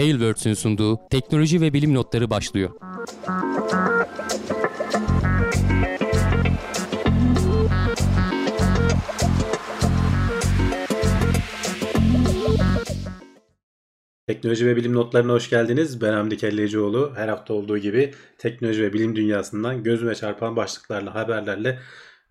Tailwords'ün sunduğu teknoloji ve bilim notları başlıyor. Teknoloji ve bilim notlarına hoş geldiniz. Ben Hamdi Kellecioğlu. Her hafta olduğu gibi teknoloji ve bilim dünyasından gözüme çarpan başlıklarla, haberlerle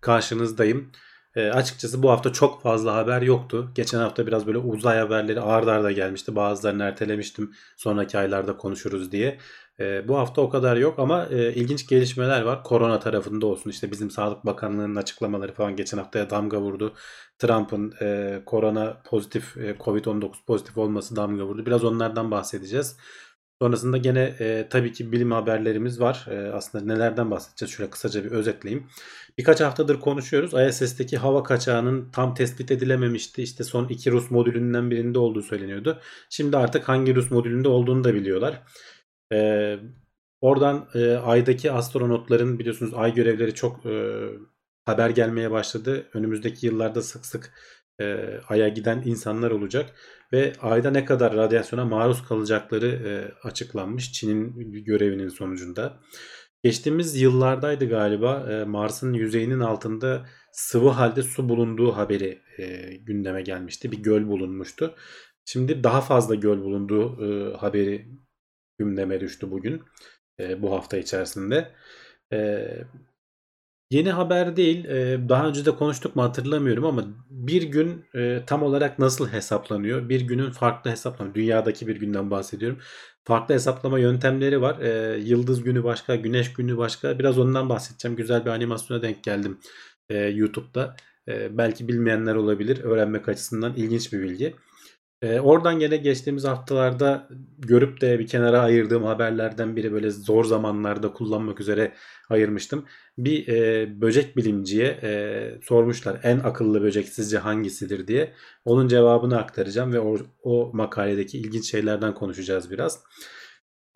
karşınızdayım. E, açıkçası bu hafta çok fazla haber yoktu. Geçen hafta biraz böyle uzay haberleri ard arda gelmişti. Bazılarını ertelemiştim sonraki aylarda konuşuruz diye. E, bu hafta o kadar yok ama e, ilginç gelişmeler var. Korona tarafında olsun işte bizim Sağlık Bakanlığı'nın açıklamaları falan geçen haftaya damga vurdu. Trump'ın e, korona pozitif, e, Covid-19 pozitif olması damga vurdu. Biraz onlardan bahsedeceğiz. Sonrasında gene e, tabii ki bilim haberlerimiz var. E, aslında nelerden bahsedeceğiz? Şöyle kısaca bir özetleyeyim. Birkaç haftadır konuşuyoruz. ISS'teki hava kaçağının tam tespit edilememişti. İşte son iki Rus modülünden birinde olduğu söyleniyordu. Şimdi artık hangi Rus modülünde olduğunu da biliyorlar. E, oradan e, aydaki astronotların biliyorsunuz ay görevleri çok e, haber gelmeye başladı. Önümüzdeki yıllarda sık sık e, Ay'a giden insanlar olacak ve Ay'da ne kadar radyasyona maruz kalacakları e, açıklanmış Çin'in görevinin sonucunda. Geçtiğimiz yıllardaydı galiba e, Mars'ın yüzeyinin altında sıvı halde su bulunduğu haberi e, gündeme gelmişti. Bir göl bulunmuştu. Şimdi daha fazla göl bulunduğu e, haberi gündeme düştü bugün. E, bu hafta içerisinde. E, Yeni haber değil. Daha önce de konuştuk mu hatırlamıyorum ama bir gün tam olarak nasıl hesaplanıyor? Bir günün farklı hesaplama. Dünyadaki bir günden bahsediyorum. Farklı hesaplama yöntemleri var. Yıldız günü başka, güneş günü başka. Biraz ondan bahsedeceğim. Güzel bir animasyona denk geldim YouTube'da. Belki bilmeyenler olabilir. Öğrenmek açısından ilginç bir bilgi. E, oradan gene geçtiğimiz haftalarda görüp de bir kenara ayırdığım haberlerden biri böyle zor zamanlarda kullanmak üzere ayırmıştım. Bir e, böcek bilimciye e, sormuşlar en akıllı böcek sizce hangisidir diye. Onun cevabını aktaracağım ve o, o makaledeki ilginç şeylerden konuşacağız biraz.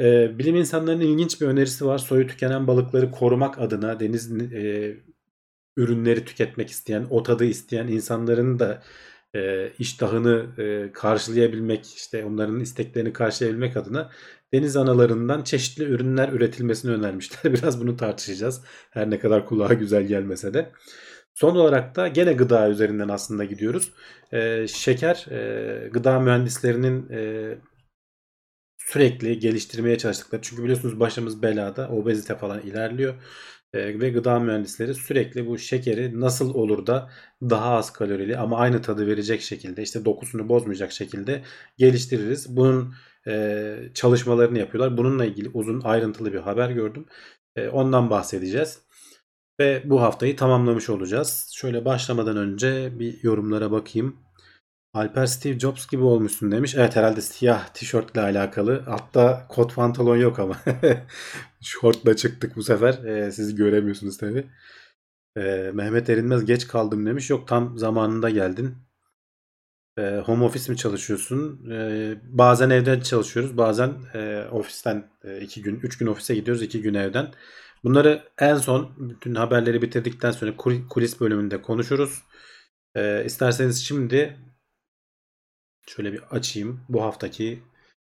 E, bilim insanlarının ilginç bir önerisi var. Soyu tükenen balıkları korumak adına deniz e, ürünleri tüketmek isteyen, o tadı isteyen insanların da e, iştahını e, karşılayabilmek, işte onların isteklerini karşılayabilmek adına deniz analarından çeşitli ürünler üretilmesini önermişler. Biraz bunu tartışacağız. Her ne kadar kulağa güzel gelmese de. Son olarak da gene gıda üzerinden aslında gidiyoruz. E, şeker e, gıda mühendislerinin e, sürekli geliştirmeye çalıştıkları. Çünkü biliyorsunuz başımız belada. Obezite falan ilerliyor. Ee, ve gıda mühendisleri sürekli bu şekeri nasıl olur da daha az kalorili ama aynı tadı verecek şekilde işte dokusunu bozmayacak şekilde geliştiririz. Bunun e, çalışmalarını yapıyorlar. Bununla ilgili uzun ayrıntılı bir haber gördüm. E, ondan bahsedeceğiz. Ve bu haftayı tamamlamış olacağız. Şöyle başlamadan önce bir yorumlara bakayım. Alper Steve Jobs gibi olmuşsun demiş. Evet herhalde siyah tişörtle alakalı. Hatta kot pantolon yok ama. Şortla çıktık bu sefer. Ee, siz göremiyorsunuz tabi. Ee, Mehmet Erinmez geç kaldım demiş. Yok tam zamanında geldin. Ee, home office mi çalışıyorsun? Ee, bazen evden çalışıyoruz. Bazen e, ofisten e, iki gün, üç gün ofise gidiyoruz. iki gün evden. Bunları en son bütün haberleri bitirdikten sonra kulis bölümünde konuşuruz. Ee, isterseniz şimdi Şöyle bir açayım. Bu haftaki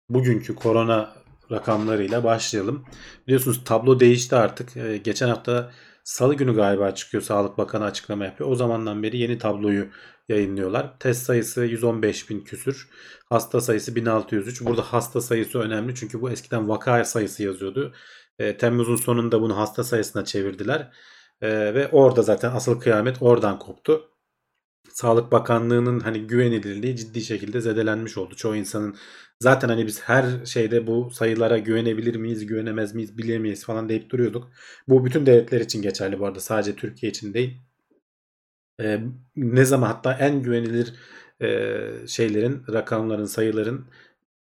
bugünkü korona rakamlarıyla başlayalım. Biliyorsunuz tablo değişti artık. Ee, geçen hafta salı günü galiba çıkıyor. Sağlık Bakanı açıklama yapıyor. O zamandan beri yeni tabloyu yayınlıyorlar. Test sayısı 115 bin küsür. Hasta sayısı 1603. Burada hasta sayısı önemli. Çünkü bu eskiden vaka sayısı yazıyordu. E, Temmuz'un sonunda bunu hasta sayısına çevirdiler. E, ve orada zaten asıl kıyamet oradan koptu. Sağlık Bakanlığı'nın hani güvenilirliği ciddi şekilde zedelenmiş oldu. Çoğu insanın zaten hani biz her şeyde bu sayılara güvenebilir miyiz, güvenemez miyiz, bilemeyiz falan deyip duruyorduk. Bu bütün devletler için geçerli bu arada sadece Türkiye için değil. Ee, ne zaman hatta en güvenilir e, şeylerin, rakamların, sayıların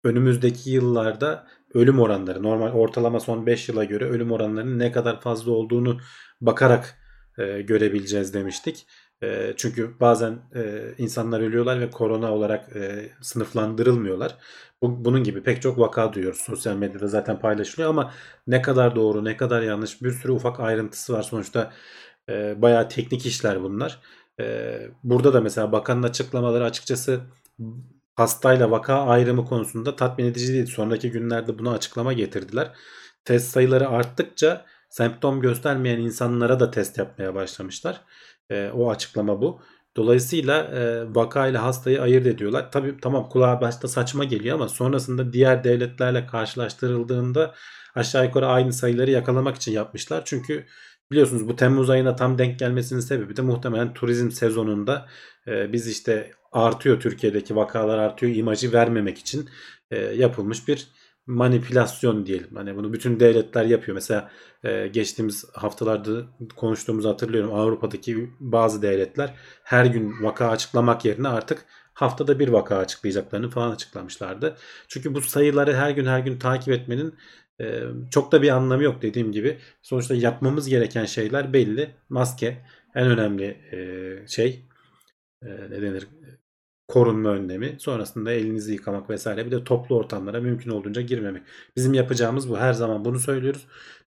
önümüzdeki yıllarda ölüm oranları normal ortalama son 5 yıla göre ölüm oranlarının ne kadar fazla olduğunu bakarak e, görebileceğiz demiştik. E, çünkü bazen e, insanlar ölüyorlar ve korona olarak e, sınıflandırılmıyorlar. Bu, bunun gibi pek çok vaka duyuyoruz. Sosyal medyada zaten paylaşılıyor ama ne kadar doğru ne kadar yanlış bir sürü ufak ayrıntısı var. Sonuçta e, bayağı teknik işler bunlar. E, burada da mesela bakanın açıklamaları açıkçası hastayla vaka ayrımı konusunda tatmin edici değil. Sonraki günlerde buna açıklama getirdiler. Test sayıları arttıkça semptom göstermeyen insanlara da test yapmaya başlamışlar. E, o açıklama bu. Dolayısıyla e, vaka ile hastayı ayırt ediyorlar. Tabii tamam kulağa başta saçma geliyor ama sonrasında diğer devletlerle karşılaştırıldığında aşağı yukarı aynı sayıları yakalamak için yapmışlar. Çünkü biliyorsunuz bu Temmuz ayına tam denk gelmesinin sebebi de muhtemelen turizm sezonunda e, biz işte artıyor Türkiye'deki vakalar artıyor imajı vermemek için e, yapılmış bir manipülasyon diyelim. Hani bunu bütün devletler yapıyor. Mesela e, geçtiğimiz haftalarda konuştuğumuzu hatırlıyorum. Avrupa'daki bazı devletler her gün vaka açıklamak yerine artık haftada bir vaka açıklayacaklarını falan açıklamışlardı. Çünkü bu sayıları her gün her gün takip etmenin e, çok da bir anlamı yok dediğim gibi. Sonuçta yapmamız gereken şeyler belli. Maske en önemli e, şey. E, ne denir? Korunma önlemi. Sonrasında elinizi yıkamak vesaire. Bir de toplu ortamlara mümkün olduğunca girmemek. Bizim yapacağımız bu. Her zaman bunu söylüyoruz.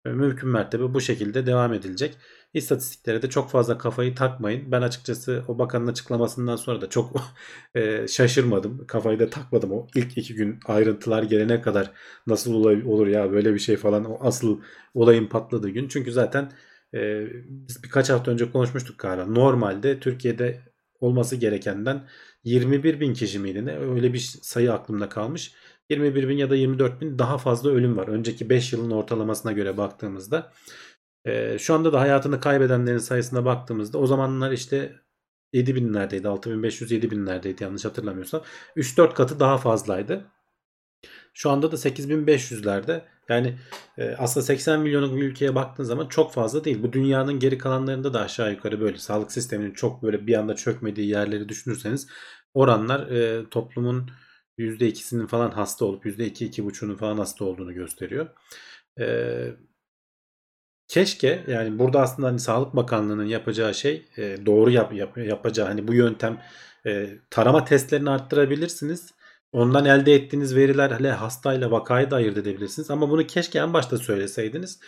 Mümkün mertebe bu şekilde devam edilecek. İstatistiklere de çok fazla kafayı takmayın. Ben açıkçası o bakanın açıklamasından sonra da çok e, şaşırmadım. Kafayı da takmadım. O ilk iki gün ayrıntılar gelene kadar nasıl olur ya böyle bir şey falan. O asıl olayın patladığı gün. Çünkü zaten e, biz birkaç hafta önce konuşmuştuk galiba. Normalde Türkiye'de olması gerekenden 21 bin kişi miydi ne? Öyle bir sayı aklımda kalmış. 21 bin ya da 24 bin daha fazla ölüm var. Önceki 5 yılın ortalamasına göre baktığımızda. Ee, şu anda da hayatını kaybedenlerin sayısına baktığımızda o zamanlar işte 7 binlerdeydi. 6500-7 binlerdeydi yanlış hatırlamıyorsam. 3-4 katı daha fazlaydı. Şu anda da 8500'lerde. Yani e, aslında 80 milyonluk bir ülkeye baktığın zaman çok fazla değil. Bu dünyanın geri kalanlarında da aşağı yukarı böyle sağlık sisteminin çok böyle bir anda çökmediği yerleri düşünürseniz oranlar e, toplumun %2'sinin falan hasta olup %2-2,5'unun falan hasta olduğunu gösteriyor. E, keşke yani burada aslında hani Sağlık Bakanlığı'nın yapacağı şey e, doğru yap, yap, yapacağı hani bu yöntem e, tarama testlerini arttırabilirsiniz Ondan elde ettiğiniz verilerle hastayla vakayı da ayırt edebilirsiniz. Ama bunu keşke en başta söyleseydiniz.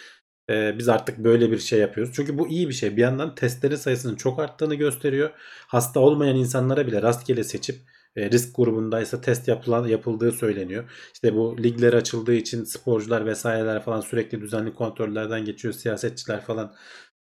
Ee, biz artık böyle bir şey yapıyoruz. Çünkü bu iyi bir şey. Bir yandan testlerin sayısının çok arttığını gösteriyor. Hasta olmayan insanlara bile rastgele seçip e, risk grubundaysa test yapılan, yapıldığı söyleniyor. İşte bu ligler açıldığı için sporcular vesaireler falan sürekli düzenli kontrollerden geçiyor. Siyasetçiler falan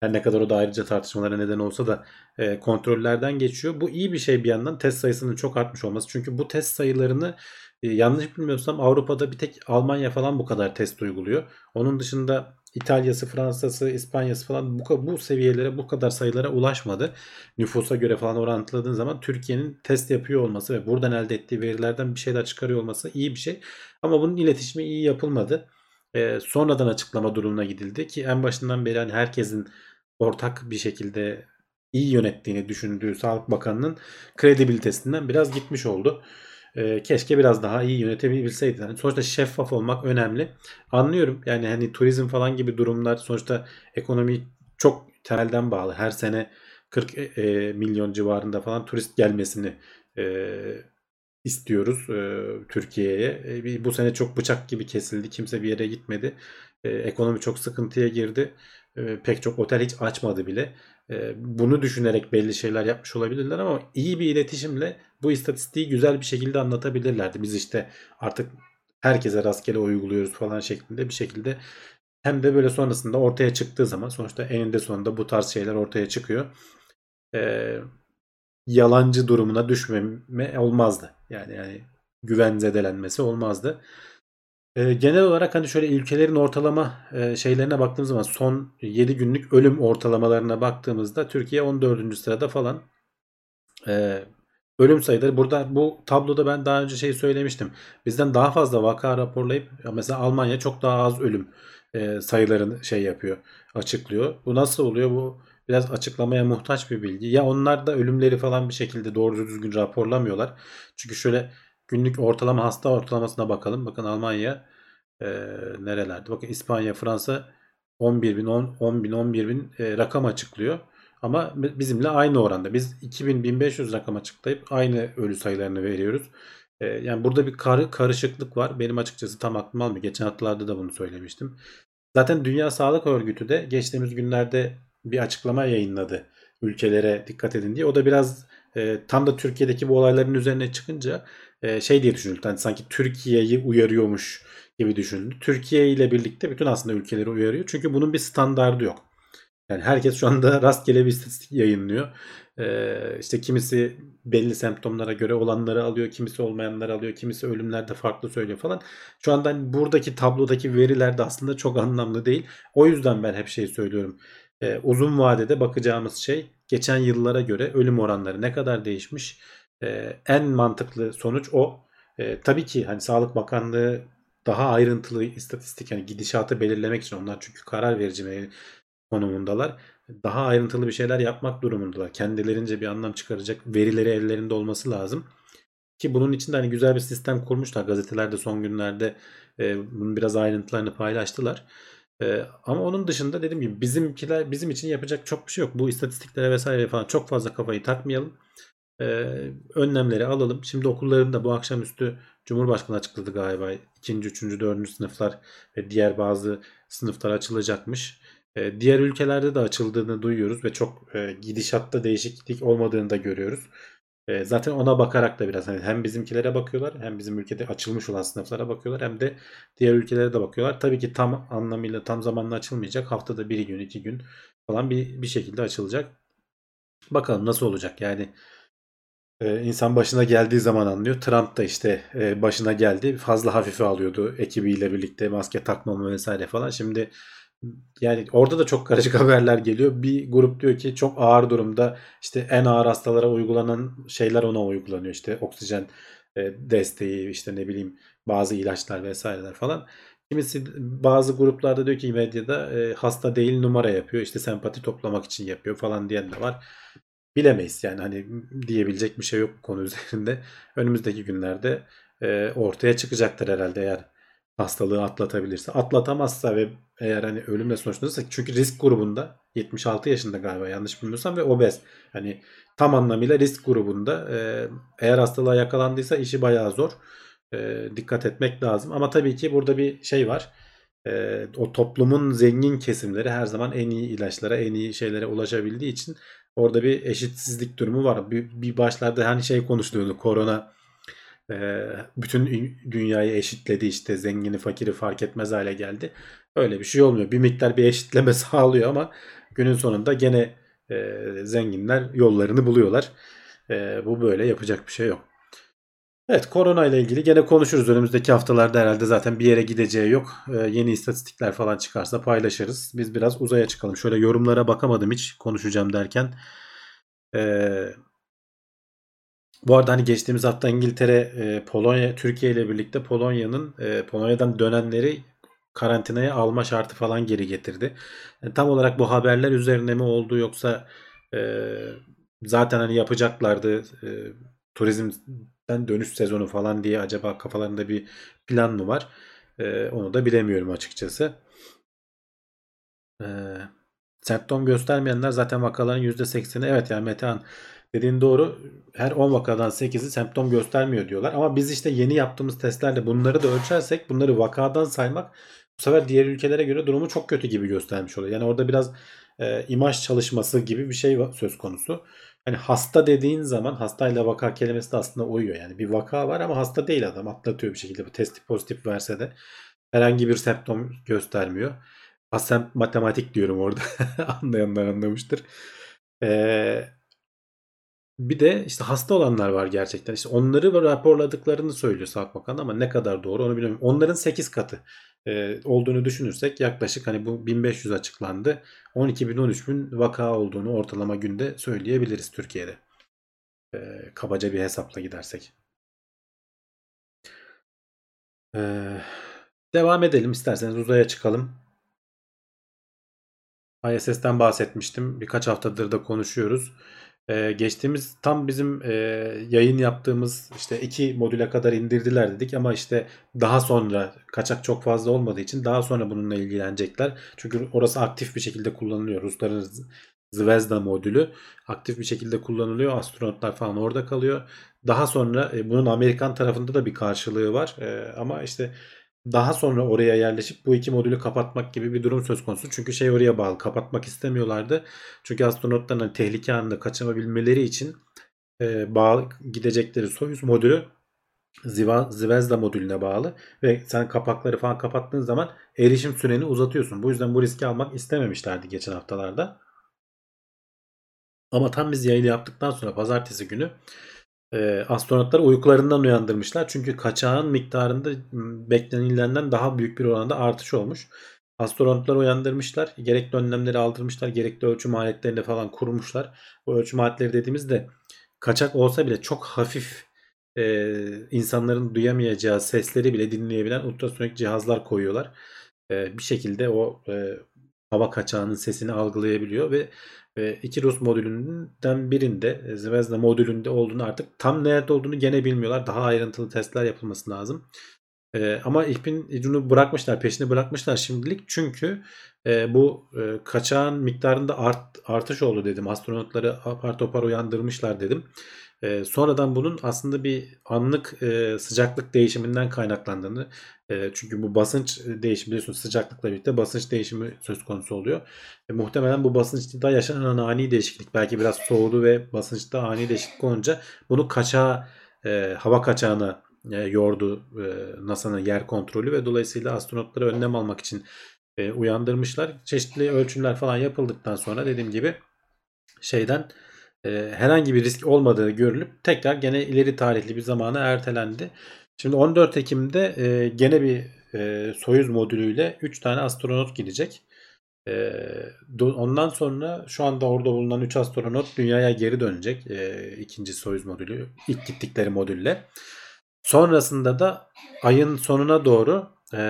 her ne kadar o da ayrıca tartışmalara neden olsa da e, kontrollerden geçiyor. Bu iyi bir şey bir yandan test sayısının çok artmış olması. Çünkü bu test sayılarını e, yanlış bilmiyorsam Avrupa'da bir tek Almanya falan bu kadar test uyguluyor. Onun dışında İtalya'sı, Fransa'sı, İspanya'sı falan bu, bu seviyelere bu kadar sayılara ulaşmadı. Nüfusa göre falan orantıladığın zaman Türkiye'nin test yapıyor olması ve buradan elde ettiği verilerden bir şeyler çıkarıyor olması iyi bir şey. Ama bunun iletişimi iyi yapılmadı. E, sonradan açıklama durumuna gidildi ki en başından beri hani herkesin ortak bir şekilde iyi yönettiğini düşündüğü Sağlık Bakanı'nın kredibilitesinden biraz gitmiş oldu. E, keşke biraz daha iyi yönetebilseydi. Yani sonuçta şeffaf olmak önemli. Anlıyorum yani hani turizm falan gibi durumlar sonuçta ekonomi çok temelden bağlı. Her sene 40 e, milyon civarında falan turist gelmesini e, istiyoruz e, Türkiye'ye. E, bu sene çok bıçak gibi kesildi. Kimse bir yere gitmedi. E, ekonomi çok sıkıntıya girdi. E, pek çok otel hiç açmadı bile. E, bunu düşünerek belli şeyler yapmış olabilirler ama iyi bir iletişimle bu istatistiği güzel bir şekilde anlatabilirlerdi. Biz işte artık herkese rastgele uyguluyoruz falan şeklinde bir şekilde hem de böyle sonrasında ortaya çıktığı zaman sonuçta eninde sonunda bu tarz şeyler ortaya çıkıyor. Ee, yalancı durumuna düşmeme olmazdı. Yani yani güven zedelenmesi olmazdı. Ee, genel olarak hani şöyle ülkelerin ortalama e, şeylerine baktığımız zaman son 7 günlük ölüm ortalamalarına baktığımızda Türkiye 14. sırada falan. Ee, ölüm sayıları burada bu tabloda ben daha önce şey söylemiştim. Bizden daha fazla vaka raporlayıp mesela Almanya çok daha az ölüm e, sayılarını şey yapıyor, açıklıyor. Bu nasıl oluyor? Bu biraz açıklamaya muhtaç bir bilgi. Ya onlar da ölümleri falan bir şekilde doğru düzgün raporlamıyorlar. Çünkü şöyle günlük ortalama hasta ortalamasına bakalım. Bakın Almanya e, nerelerde? Bakın İspanya, Fransa 11 bin, 10, 10 bin, 11 bin e, rakam açıklıyor. Ama bizimle aynı oranda. Biz 2000-1500 rakam açıklayıp aynı ölü sayılarını veriyoruz. E, yani burada bir kar, karışıklık var. Benim açıkçası tam aklım almıyor. Geçen haftalarda da bunu söylemiştim. Zaten Dünya Sağlık Örgütü de geçtiğimiz günlerde bir açıklama yayınladı. Ülkelere dikkat edin diye. O da biraz e, tam da Türkiye'deki bu olayların üzerine çıkınca e, şey diye düşünüldü. Hani sanki Türkiye'yi uyarıyormuş gibi düşünüldü. Türkiye ile birlikte bütün aslında ülkeleri uyarıyor. Çünkü bunun bir standardı yok. Yani herkes şu anda rastgele bir istatistik yayınlıyor. Ee, işte kimisi belli semptomlara göre olanları alıyor, kimisi olmayanları alıyor, kimisi ölümlerde farklı söylüyor falan. Şu anda hani buradaki tablodaki veriler de aslında çok anlamlı değil. O yüzden ben hep şey söylüyorum. Ee, uzun vadede bakacağımız şey geçen yıllara göre ölüm oranları ne kadar değişmiş. Ee, en mantıklı sonuç o. Ee, tabii ki hani Sağlık Bakanlığı daha ayrıntılı istatistik yani gidişatı belirlemek için onlar çünkü karar verici konumundalar. Daha ayrıntılı bir şeyler yapmak durumundalar. Kendilerince bir anlam çıkaracak verileri ellerinde olması lazım. Ki bunun için de hani güzel bir sistem kurmuşlar. Gazetelerde son günlerde e, bunun biraz ayrıntılarını paylaştılar. E, ama onun dışında dediğim gibi bizimkiler bizim için yapacak çok bir şey yok. Bu istatistiklere vesaire falan çok fazla kafayı takmayalım. E, önlemleri alalım. Şimdi okullarında bu akşamüstü Cumhurbaşkanı açıkladı galiba. 2. 3. 4. sınıflar ve diğer bazı sınıflar açılacakmış. E, diğer ülkelerde de açıldığını duyuyoruz ve çok e, gidişatta değişiklik olmadığını da görüyoruz. E, zaten ona bakarak da biraz hani hem bizimkilere bakıyorlar hem bizim ülkede açılmış olan sınıflara bakıyorlar hem de diğer ülkelere de bakıyorlar. Tabii ki tam anlamıyla tam zamanla açılmayacak. Haftada bir gün iki gün falan bir, bir şekilde açılacak. Bakalım nasıl olacak yani ee, insan başına geldiği zaman anlıyor. Trump da işte e, başına geldi. Fazla hafife alıyordu ekibiyle birlikte maske takmama vesaire falan. Şimdi yani orada da çok karışık haberler geliyor. Bir grup diyor ki çok ağır durumda işte en ağır hastalara uygulanan şeyler ona uygulanıyor. İşte oksijen e, desteği işte ne bileyim bazı ilaçlar vesaireler falan. Kimisi bazı gruplarda diyor ki medyada e, hasta değil numara yapıyor. İşte sempati toplamak için yapıyor falan diyen de var. Bilemeyiz yani hani diyebilecek bir şey yok bu konu üzerinde. Önümüzdeki günlerde e, ortaya çıkacaktır herhalde eğer hastalığı atlatabilirse. Atlatamazsa ve eğer hani ölümle sonuçlanırsa çünkü risk grubunda 76 yaşında galiba yanlış bilmiyorsam ve obez. Hani tam anlamıyla risk grubunda e, eğer hastalığa yakalandıysa işi bayağı zor. E, dikkat etmek lazım. Ama tabii ki burada bir şey var. E, o toplumun zengin kesimleri her zaman en iyi ilaçlara, en iyi şeylere ulaşabildiği için orada bir eşitsizlik durumu var. Bir, bir başlarda hani şey konuşuluyordu korona bütün dünyayı eşitledi işte zengini fakiri fark etmez hale geldi. Öyle bir şey olmuyor. Bir miktar bir eşitleme sağlıyor ama günün sonunda gene e, zenginler yollarını buluyorlar. E, bu böyle yapacak bir şey yok. Evet korona ile ilgili gene konuşuruz. Önümüzdeki haftalarda herhalde zaten bir yere gideceği yok. E, yeni istatistikler falan çıkarsa paylaşırız. Biz biraz uzaya çıkalım. Şöyle yorumlara bakamadım hiç konuşacağım derken. Eee bu arada hani geçtiğimiz hafta İngiltere, e, Polonya, Türkiye ile birlikte Polonya'nın e, Polonya'dan dönenleri karantinaya alma şartı falan geri getirdi. Yani tam olarak bu haberler üzerine mi oldu yoksa e, zaten hani yapacaklardı e, turizmden dönüş sezonu falan diye acaba kafalarında bir plan mı var? E, onu da bilemiyorum açıkçası. E, semptom göstermeyenler zaten vakaların %80'i evet yani Metehan Dediğin doğru. Her 10 vakadan 8'i semptom göstermiyor diyorlar. Ama biz işte yeni yaptığımız testlerle bunları da ölçersek bunları vakadan saymak bu sefer diğer ülkelere göre durumu çok kötü gibi göstermiş oluyor. Yani orada biraz e, imaj çalışması gibi bir şey söz konusu. Hani hasta dediğin zaman hastayla vaka kelimesi de aslında uyuyor. Yani bir vaka var ama hasta değil adam atlatıyor bir şekilde. Bu testi pozitif verse de herhangi bir semptom göstermiyor. Asem matematik diyorum orada. Anlayanlar anlamıştır. Ee, bir de işte hasta olanlar var gerçekten. İşte onları raporladıklarını söylüyor Sağlık Bakanı ama ne kadar doğru onu bilmiyorum. Onların 8 katı e, olduğunu düşünürsek yaklaşık hani bu 1500 açıklandı. 12 bin 13 bin vaka olduğunu ortalama günde söyleyebiliriz Türkiye'de. E, kabaca bir hesapla gidersek. E, devam edelim isterseniz uzaya çıkalım. ISS'ten bahsetmiştim. Birkaç haftadır da konuşuyoruz. Ee, geçtiğimiz tam bizim e, yayın yaptığımız işte iki modüle kadar indirdiler dedik ama işte daha sonra kaçak çok fazla olmadığı için daha sonra bununla ilgilenecekler. Çünkü orası aktif bir şekilde kullanılıyor. Rusların Zvezda modülü aktif bir şekilde kullanılıyor. Astronotlar falan orada kalıyor. Daha sonra e, bunun Amerikan tarafında da bir karşılığı var. E, ama işte daha sonra oraya yerleşip bu iki modülü kapatmak gibi bir durum söz konusu. Çünkü şey oraya bağlı. Kapatmak istemiyorlardı. Çünkü astronotların hani tehlike anında kaçamabilmeleri için e, bağlı gidecekleri Soyuz modülü Ziva- Zvezda modülüne bağlı ve sen kapakları falan kapattığın zaman erişim süreni uzatıyorsun. Bu yüzden bu riski almak istememişlerdi geçen haftalarda. Ama tam biz yayını yaptıktan sonra pazartesi günü e, astronotları uykularından uyandırmışlar. Çünkü kaçağın miktarında beklenilenden daha büyük bir oranda artış olmuş. Astronotları uyandırmışlar. Gerekli önlemleri aldırmışlar. Gerekli ölçüm aletlerini falan kurmuşlar. Bu ölçüm aletleri dediğimizde kaçak olsa bile çok hafif e, insanların duyamayacağı sesleri bile dinleyebilen ultrasonik cihazlar koyuyorlar. E, bir şekilde o e, hava kaçağının sesini algılayabiliyor ve e, iki Rus modülünden birinde e, Zvezda modülünde olduğunu artık tam nerede olduğunu gene bilmiyorlar. Daha ayrıntılı testler yapılması lazım. E, ama ipin ucunu bırakmışlar, peşini bırakmışlar şimdilik. Çünkü e, bu e, kaçağın miktarında art, artış oldu dedim. Astronotları apar topar uyandırmışlar dedim. E, sonradan bunun aslında bir anlık e, sıcaklık değişiminden kaynaklandığını e, çünkü bu basınç değişimi biliyorsunuz sıcaklıkla birlikte basınç değişimi söz konusu oluyor. E, muhtemelen bu basınçta yaşanan ani değişiklik belki biraz soğudu ve basınçta ani değişiklik olunca bunu kaçağa e, hava kaçağına e, yordu e, NASA'nın yer kontrolü ve dolayısıyla astronotları önlem almak için e, uyandırmışlar. Çeşitli ölçümler falan yapıldıktan sonra dediğim gibi şeyden e, herhangi bir risk olmadığı görülüp tekrar gene ileri tarihli bir zamana ertelendi. Şimdi 14 Ekim'de e, gene bir e, Soyuz modülüyle 3 tane astronot gidecek. E, ondan sonra şu anda orada bulunan 3 astronot dünyaya geri dönecek. E, ikinci Soyuz modülü ilk gittikleri modülle. Sonrasında da ayın sonuna doğru e,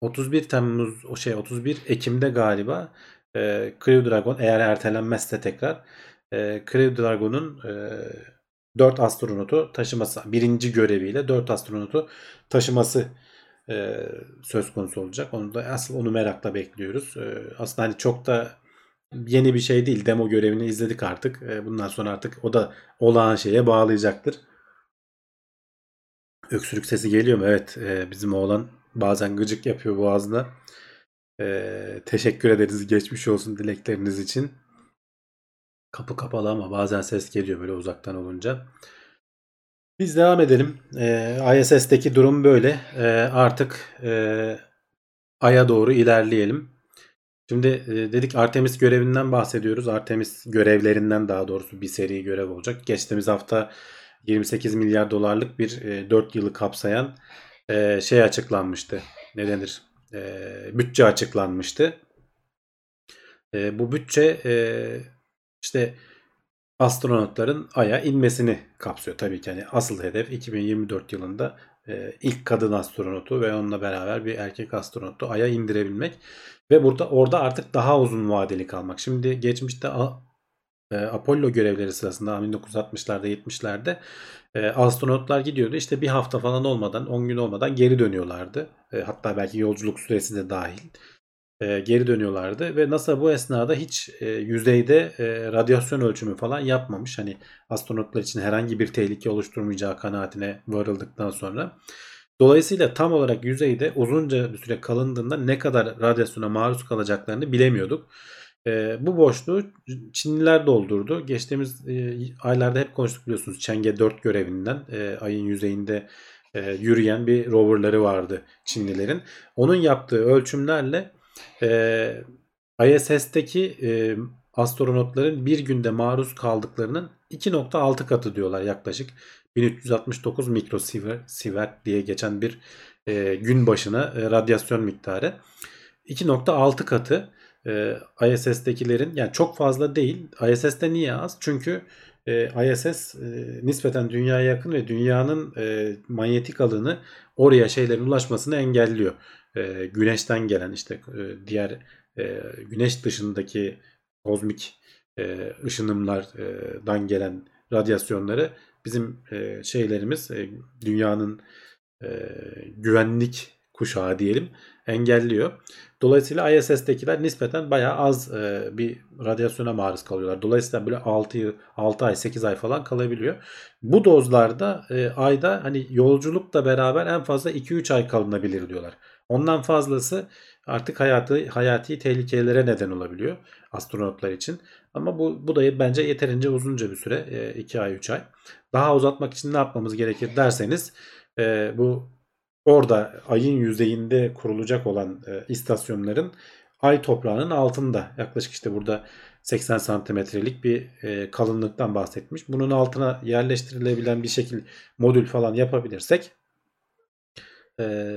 31 Temmuz o şey 31 Ekim'de galiba e, Crew Dragon eğer ertelenmezse tekrar e, Crew Dragon'un e, 4 astronotu taşıması birinci göreviyle 4 astronotu taşıması e, söz konusu olacak. Onu da asıl onu merakla bekliyoruz. E, aslında hani çok da yeni bir şey değil. Demo görevini izledik artık. E, bundan sonra artık o da olağan şeye bağlayacaktır. Öksürük sesi geliyor mu? Evet. E, bizim oğlan bazen gıcık yapıyor boğazına. Teşekkür ederiz geçmiş olsun dilekleriniz için. Kapı kapalı ama bazen ses geliyor böyle uzaktan olunca. Biz devam edelim. E, ISS'teki durum böyle. E, artık e, Ay'a doğru ilerleyelim. Şimdi e, dedik Artemis görevinden bahsediyoruz. Artemis görevlerinden daha doğrusu bir seri görev olacak. Geçtiğimiz hafta 28 milyar dolarlık bir e, 4 yılı kapsayan e, şey açıklanmıştı. Ne denir? E, bütçe açıklanmıştı. E, bu bütçe e, işte astronotların Ay'a inmesini kapsıyor. Tabii ki hani asıl hedef 2024 yılında e, ilk kadın astronotu ve onunla beraber bir erkek astronotu Ay'a indirebilmek ve burada orada artık daha uzun vadeli kalmak. Şimdi geçmişte e, Apollo görevleri sırasında 1960'larda 70'lerde e, astronotlar gidiyordu. İşte bir hafta falan olmadan 10 gün olmadan geri dönüyorlardı. E, hatta belki yolculuk süresi de dahil e, geri dönüyorlardı ve NASA bu esnada hiç e, yüzeyde e, radyasyon ölçümü falan yapmamış. Hani astronotlar için herhangi bir tehlike oluşturmayacağı kanaatine varıldıktan sonra. Dolayısıyla tam olarak yüzeyde uzunca bir süre kalındığında ne kadar radyasyona maruz kalacaklarını bilemiyorduk. E, bu boşluğu Çinliler doldurdu. Geçtiğimiz e, aylarda hep konuştuk biliyorsunuz Çenge 4 görevinden e, ayın yüzeyinde e, yürüyen bir roverları vardı Çinlilerin. Onun yaptığı ölçümlerle e, ISS'teki e, astronotların bir günde maruz kaldıklarının 2.6 katı diyorlar yaklaşık. 1369 mikrosievert diye geçen bir e, gün başına e, radyasyon miktarı. 2.6 katı e, ISS'tekilerin yani çok fazla değil. ISS'te niye az? Çünkü e, ISS e, nispeten dünyaya yakın ve dünyanın e, manyetik alanı oraya şeylerin ulaşmasını engelliyor güneşten gelen işte diğer güneş dışındaki kozmik ışınımlardan gelen radyasyonları bizim şeylerimiz dünyanın güvenlik kuşağı diyelim engelliyor. Dolayısıyla ISS'tekiler nispeten bayağı az e, bir radyasyona maruz kalıyorlar. Dolayısıyla böyle 6, 6 ay 8 ay falan kalabiliyor. Bu dozlarda e, ayda hani yolculukla beraber en fazla 2-3 ay kalınabilir diyorlar. Ondan fazlası artık hayatı hayati tehlikelere neden olabiliyor astronotlar için. Ama bu, bu da bence yeterince uzunca bir süre 2 ay 3 ay. Daha uzatmak için ne yapmamız gerekir derseniz e, bu orada ayın yüzeyinde kurulacak olan e, istasyonların ay toprağının altında yaklaşık işte burada 80 santimetrelik bir e, kalınlıktan bahsetmiş. Bunun altına yerleştirilebilen bir şekil modül falan yapabilirsek e,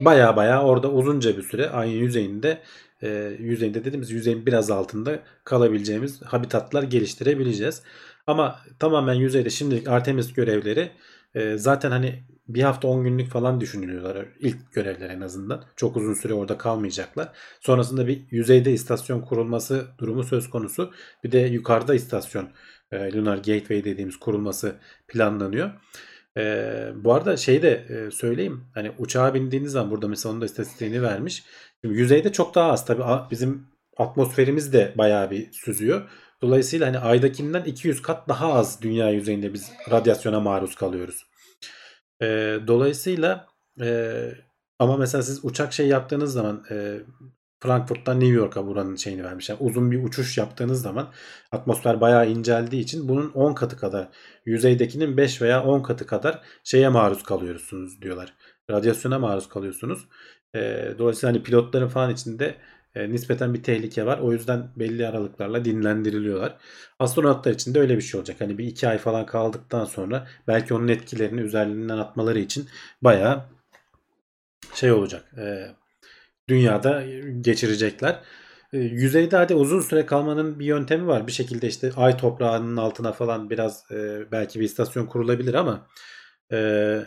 baya baya orada uzunca bir süre ayın yüzeyinde e, yüzeyinde dediğimiz yüzeyin biraz altında kalabileceğimiz habitatlar geliştirebileceğiz. Ama tamamen yüzeyde şimdilik Artemis görevleri e, zaten hani bir hafta 10 günlük falan düşünülüyorlar ilk görevler en azından. Çok uzun süre orada kalmayacaklar. Sonrasında bir yüzeyde istasyon kurulması durumu söz konusu. Bir de yukarıda istasyon e, Lunar Gateway dediğimiz kurulması planlanıyor. E, bu arada şeyi de e, söyleyeyim. Hani uçağa bindiğiniz zaman burada mesela onun da istatistiğini vermiş. Şimdi yüzeyde çok daha az. Tabii bizim atmosferimiz de bayağı bir süzüyor. Dolayısıyla hani aydakinden 200 kat daha az dünya yüzeyinde biz radyasyona maruz kalıyoruz. E, dolayısıyla e, ama mesela siz uçak şey yaptığınız zaman e, Frankfurt'tan New York'a buranın şeyini vermiş. Yani uzun bir uçuş yaptığınız zaman atmosfer bayağı inceldiği için bunun 10 katı kadar yüzeydekinin 5 veya 10 katı kadar şeye maruz kalıyorsunuz diyorlar. Radyasyona maruz kalıyorsunuz. E, dolayısıyla hani pilotların falan içinde e, nispeten bir tehlike var. O yüzden belli aralıklarla dinlendiriliyorlar. Astronotlar için de öyle bir şey olacak. Hani bir iki ay falan kaldıktan sonra belki onun etkilerini üzerinden atmaları için bayağı şey olacak. E, dünyada geçirecekler. E, yüzeyde hadi uzun süre kalmanın bir yöntemi var. Bir şekilde işte ay toprağının altına falan biraz e, belki bir istasyon kurulabilir ama e,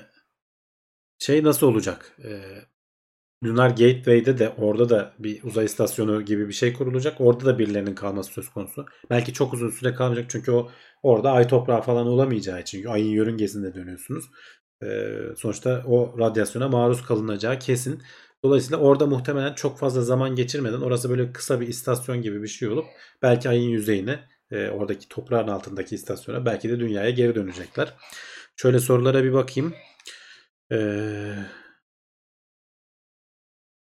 şey nasıl olacak? E, Lunar Gateway'de de orada da bir uzay istasyonu gibi bir şey kurulacak. Orada da birilerinin kalması söz konusu. Belki çok uzun süre kalmayacak çünkü o orada ay toprağı falan olamayacağı için ayın yörüngesinde dönüyorsunuz. Ee, sonuçta o radyasyona maruz kalınacağı kesin. Dolayısıyla orada muhtemelen çok fazla zaman geçirmeden orası böyle kısa bir istasyon gibi bir şey olup belki ayın yüzeyine e, oradaki toprağın altındaki istasyona belki de dünyaya geri dönecekler. Şöyle sorulara bir bakayım. Eee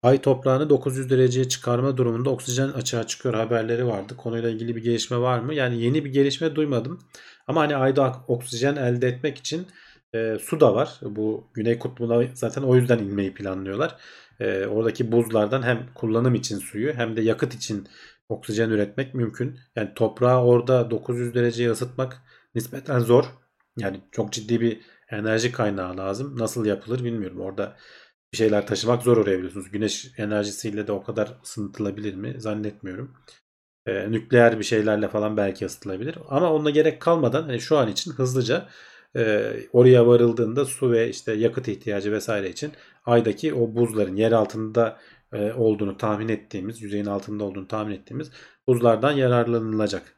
Ay toprağını 900 dereceye çıkarma durumunda oksijen açığa çıkıyor haberleri vardı. Konuyla ilgili bir gelişme var mı? Yani yeni bir gelişme duymadım. Ama hani ayda oksijen elde etmek için e, su da var. Bu Güney Kutbu'na zaten o yüzden inmeyi planlıyorlar. E, oradaki buzlardan hem kullanım için suyu hem de yakıt için oksijen üretmek mümkün. Yani toprağı orada 900 dereceye ısıtmak nispeten zor. Yani çok ciddi bir enerji kaynağı lazım. Nasıl yapılır bilmiyorum. Orada bir şeyler taşımak zor oraya biliyorsunuz. Güneş enerjisiyle de o kadar ısıtılabilir mi? Zannetmiyorum. Ee, nükleer bir şeylerle falan belki ısıtılabilir. Ama onunla gerek kalmadan hani şu an için hızlıca e, oraya varıldığında su ve işte yakıt ihtiyacı vesaire için aydaki o buzların yer altında e, olduğunu tahmin ettiğimiz, yüzeyin altında olduğunu tahmin ettiğimiz buzlardan yararlanılacak.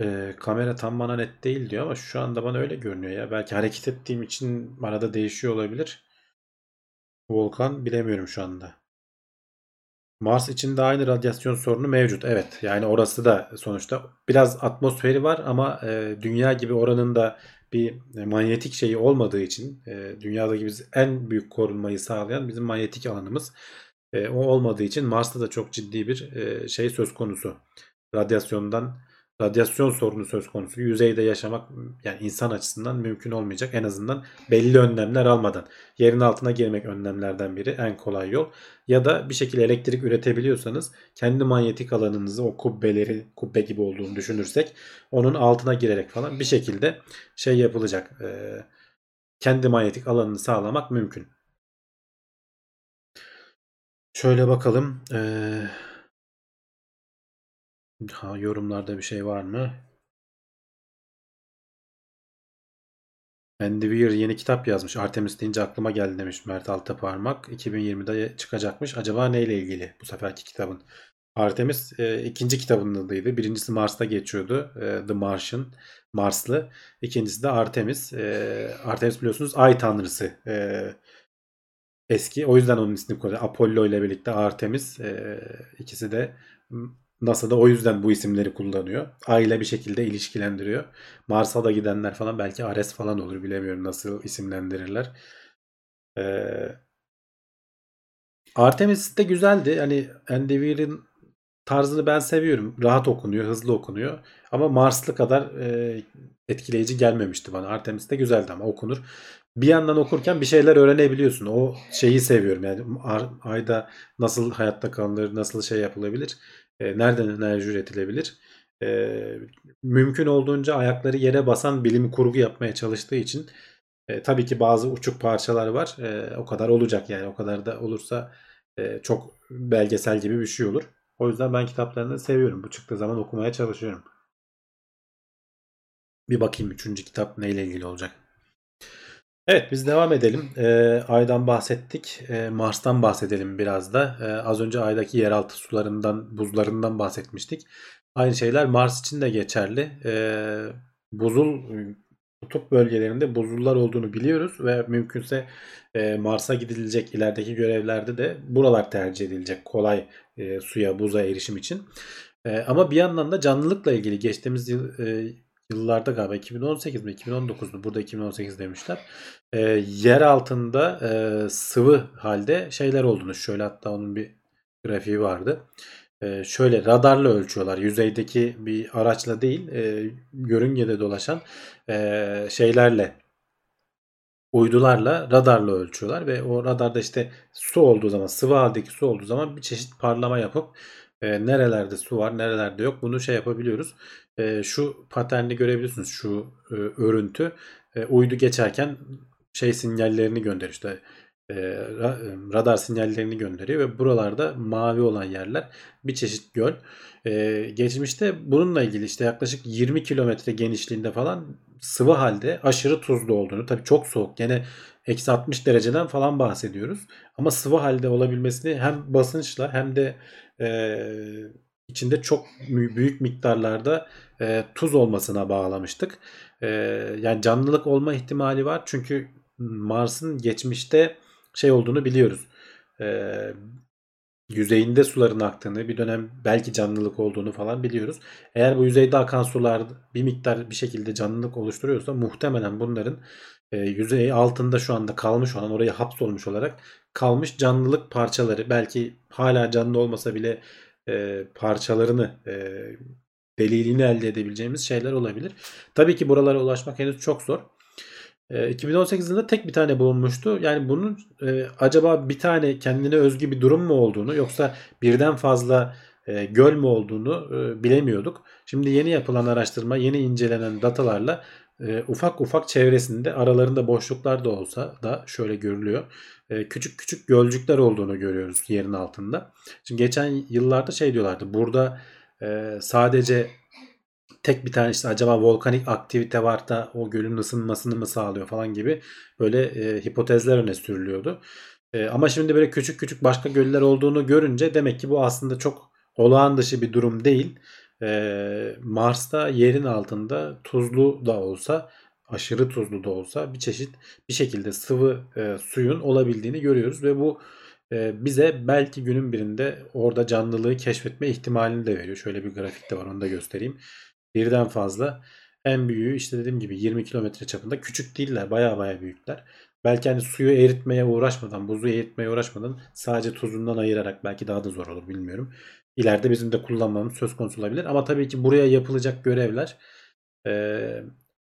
Ee, kamera tam bana net değil diyor ama şu anda bana öyle görünüyor ya. Belki hareket ettiğim için arada değişiyor olabilir. Volkan bilemiyorum şu anda. Mars için de aynı radyasyon sorunu mevcut. Evet yani orası da sonuçta biraz atmosferi var ama e, dünya gibi oranın da bir manyetik şeyi olmadığı için e, dünyadaki biz en büyük korunmayı sağlayan bizim manyetik alanımız. E, o olmadığı için Mars'ta da çok ciddi bir e, şey söz konusu. Radyasyondan radyasyon sorunu söz konusu. Yüzeyde yaşamak yani insan açısından mümkün olmayacak. En azından belli önlemler almadan. Yerin altına girmek önlemlerden biri en kolay yol. Ya da bir şekilde elektrik üretebiliyorsanız kendi manyetik alanınızı o kubbeleri kubbe gibi olduğunu düşünürsek onun altına girerek falan bir şekilde şey yapılacak. Ee, kendi manyetik alanını sağlamak mümkün. Şöyle bakalım. Eee Ha, yorumlarda bir şey var mı? Andy Weir yeni kitap yazmış. Artemis deyince aklıma geldi demiş Mert Altıparmak. 2020'de çıkacakmış. Acaba neyle ilgili bu seferki kitabın? Artemis e, ikinci kitabındaydı. Birincisi Mars'ta geçiyordu. E, The Martian, Marslı. İkincisi de Artemis. E, Artemis biliyorsunuz ay tanrısı. E, eski. O yüzden onun ismini koydu. Apollo ile birlikte Artemis. E, ikisi de NASA'da o yüzden bu isimleri kullanıyor. Ay ile bir şekilde ilişkilendiriyor. Mars'a da gidenler falan belki Ares falan olur bilemiyorum nasıl isimlendirirler. Ee, Artemis de güzeldi. Hani Weir'in tarzını ben seviyorum. Rahat okunuyor, hızlı okunuyor. Ama Marslı kadar e, etkileyici gelmemişti bana. Artemis de güzeldi ama okunur. Bir yandan okurken bir şeyler öğrenebiliyorsun. O şeyi seviyorum. Yani ayda nasıl hayatta kalınır, nasıl şey yapılabilir, e, nereden enerji üretilebilir. E, mümkün olduğunca ayakları yere basan bilim kurgu yapmaya çalıştığı için e, tabii ki bazı uçuk parçalar var. E, o kadar olacak yani. O kadar da olursa e, çok belgesel gibi bir şey olur. O yüzden ben kitaplarını seviyorum. Bu çıktığı zaman okumaya çalışıyorum. Bir bakayım üçüncü kitap neyle ilgili olacak. Evet biz devam edelim. E, Ay'dan bahsettik. E, Mars'tan bahsedelim biraz da. E, az önce Ay'daki yeraltı sularından, buzlarından bahsetmiştik. Aynı şeyler Mars için de geçerli. E, buzul kutup bölgelerinde buzullar olduğunu biliyoruz ve mümkünse e, Mars'a gidilecek ilerideki görevlerde de buralar tercih edilecek kolay e, suya, buza erişim için. E, ama bir yandan da canlılıkla ilgili geçtiğimiz yıl, e, yıllarda galiba 2018 mi 2019 mu burada 2018 demişler. E, yer altında e, sıvı halde şeyler olduğunu şöyle hatta onun bir grafiği vardı. E, şöyle radarla ölçüyorlar. Yüzeydeki bir araçla değil e, yörüngede dolaşan e, şeylerle uydularla radarla ölçüyorlar ve o radarda işte su olduğu zaman sıvı haldeki su olduğu zaman bir çeşit parlama yapıp e, nerelerde su var nerelerde yok bunu şey yapabiliyoruz. E, şu paterni görebilirsiniz şu e, örüntü e, uydu geçerken şey sinyallerini gönderiyor işte e, radar sinyallerini gönderiyor ve buralarda mavi olan yerler bir çeşit göl. E, geçmişte bununla ilgili işte yaklaşık 20 kilometre genişliğinde falan sıvı halde aşırı tuzlu olduğunu tabii çok soğuk gene eksi 60 dereceden falan bahsediyoruz. Ama sıvı halde olabilmesini hem basınçla hem de e, içinde çok büyük miktarlarda e, tuz olmasına bağlamıştık. E, yani canlılık olma ihtimali var çünkü Mars'ın geçmişte şey olduğunu biliyoruz. E, yüzeyinde suların aktığını, bir dönem belki canlılık olduğunu falan biliyoruz. Eğer bu yüzeyde akan sular bir miktar bir şekilde canlılık oluşturuyorsa muhtemelen bunların e, yüzey altında şu anda kalmış olan oraya hapsolmuş olarak kalmış canlılık parçaları belki hala canlı olmasa bile e, parçalarını e, deliliğini elde edebileceğimiz şeyler olabilir. Tabii ki buralara ulaşmak henüz çok zor. 2018 yılında tek bir tane bulunmuştu. Yani bunun e, acaba bir tane kendine özgü bir durum mu olduğunu yoksa birden fazla e, göl mü olduğunu e, bilemiyorduk. Şimdi yeni yapılan araştırma, yeni incelenen datalarla e, ufak ufak çevresinde aralarında boşluklar da olsa da şöyle görülüyor. E, küçük küçük gölcükler olduğunu görüyoruz yerin altında. Şimdi geçen yıllarda şey diyorlardı. Burada e, sadece tek bir tane işte acaba volkanik aktivite var da o gölün ısınmasını mı sağlıyor falan gibi böyle e, hipotezler öne sürülüyordu. E, ama şimdi böyle küçük küçük başka göller olduğunu görünce demek ki bu aslında çok olağan dışı bir durum değil. E, Mars'ta yerin altında tuzlu da olsa aşırı tuzlu da olsa bir çeşit bir şekilde sıvı e, suyun olabildiğini görüyoruz ve bu e, bize belki günün birinde orada canlılığı keşfetme ihtimalini de veriyor. Şöyle bir grafik de var onu da göstereyim birden fazla. En büyüğü işte dediğim gibi 20 kilometre çapında. Küçük değiller. Baya baya büyükler. Belki hani suyu eritmeye uğraşmadan, buzu eritmeye uğraşmadan sadece tuzundan ayırarak belki daha da zor olur bilmiyorum. İleride bizim de kullanmamız söz konusu olabilir. Ama tabii ki buraya yapılacak görevler e,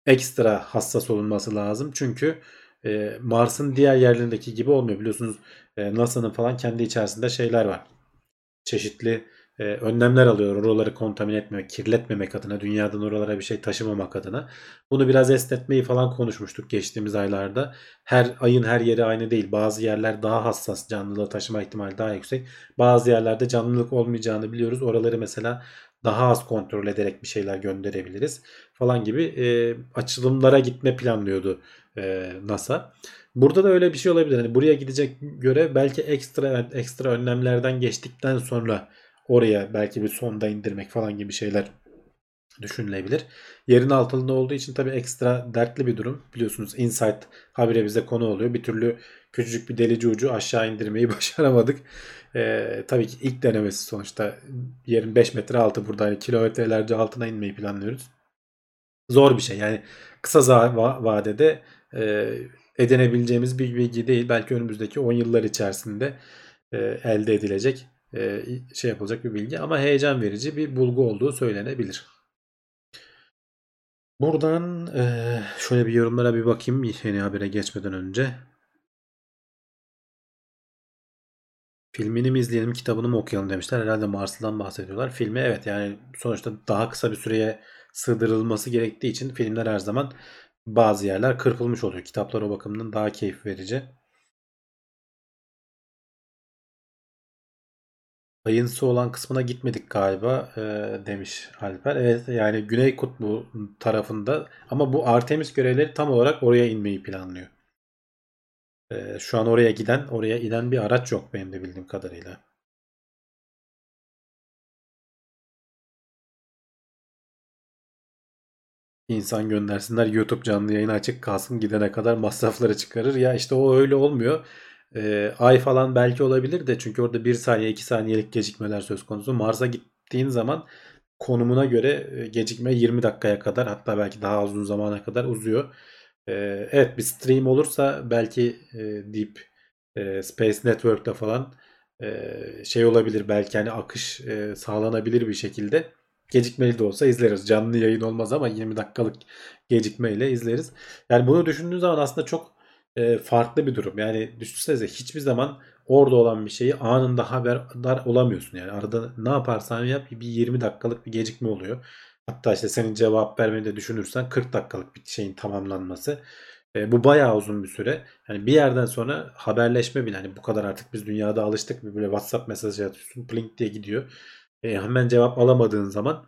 ekstra hassas olunması lazım. Çünkü e, Mars'ın diğer yerlerindeki gibi olmuyor. Biliyorsunuz e, NASA'nın falan kendi içerisinde şeyler var. Çeşitli e, önlemler alıyor. Oraları kontamin etmemek, kirletmemek adına, dünyadan oralara bir şey taşımamak adına. Bunu biraz esnetmeyi falan konuşmuştuk geçtiğimiz aylarda. Her ayın her yeri aynı değil. Bazı yerler daha hassas canlılığı taşıma ihtimali daha yüksek. Bazı yerlerde canlılık olmayacağını biliyoruz. Oraları mesela daha az kontrol ederek bir şeyler gönderebiliriz falan gibi e, açılımlara gitme planlıyordu e, NASA. Burada da öyle bir şey olabilir. Hani buraya gidecek görev belki ekstra ekstra önlemlerden geçtikten sonra oraya belki bir sonda indirmek falan gibi şeyler düşünülebilir. Yerin altında olduğu için tabii ekstra dertli bir durum. Biliyorsunuz Insight habire bize konu oluyor. Bir türlü küçücük bir delici ucu aşağı indirmeyi başaramadık. Ee, tabii ki ilk denemesi sonuçta yerin 5 metre altı burada kilometrelerce altına inmeyi planlıyoruz. Zor bir şey yani kısa vadede e, edinebileceğimiz bir bilgi değil. Belki önümüzdeki 10 yıllar içerisinde e, elde edilecek e, şey yapılacak bir bilgi ama heyecan verici bir bulgu olduğu söylenebilir. Buradan e, şöyle bir yorumlara bir bakayım yeni habere geçmeden önce. Filmini mi izleyelim, kitabını mı okuyalım demişler. Herhalde Mars'tan bahsediyorlar. Filmi evet yani sonuçta daha kısa bir süreye sığdırılması gerektiği için filmler her zaman bazı yerler kırpılmış oluyor. Kitaplar o bakımdan daha keyif verici. Ayınsı olan kısmına gitmedik galiba e, demiş Alper. Evet yani Güney Kutbu tarafında ama bu Artemis görevleri tam olarak oraya inmeyi planlıyor. E, şu an oraya giden, oraya inen bir araç yok benim de bildiğim kadarıyla. İnsan göndersinler YouTube canlı yayını açık kalsın gidene kadar masrafları çıkarır. Ya işte o öyle olmuyor. E, ay falan belki olabilir de çünkü orada 1 saniye 2 saniyelik gecikmeler söz konusu. Mars'a gittiğin zaman konumuna göre e, gecikme 20 dakikaya kadar hatta belki daha uzun zamana kadar uzuyor. E, evet bir stream olursa belki e, Deep e, Space Network'ta falan e, şey olabilir belki hani akış e, sağlanabilir bir şekilde. Gecikmeli de olsa izleriz. Canlı yayın olmaz ama 20 dakikalık gecikmeyle izleriz. Yani bunu düşündüğün zaman aslında çok e, farklı bir durum. Yani düşünsenize hiçbir zaman orada olan bir şeyi anında haberdar olamıyorsun. Yani arada ne yaparsan yap bir 20 dakikalık bir gecikme oluyor. Hatta işte senin cevap vermeni de düşünürsen 40 dakikalık bir şeyin tamamlanması. E, bu bayağı uzun bir süre. Yani bir yerden sonra haberleşme bile hani bu kadar artık biz dünyada alıştık. Böyle WhatsApp mesajı atıyorsun. Blink diye gidiyor. E, hemen cevap alamadığın zaman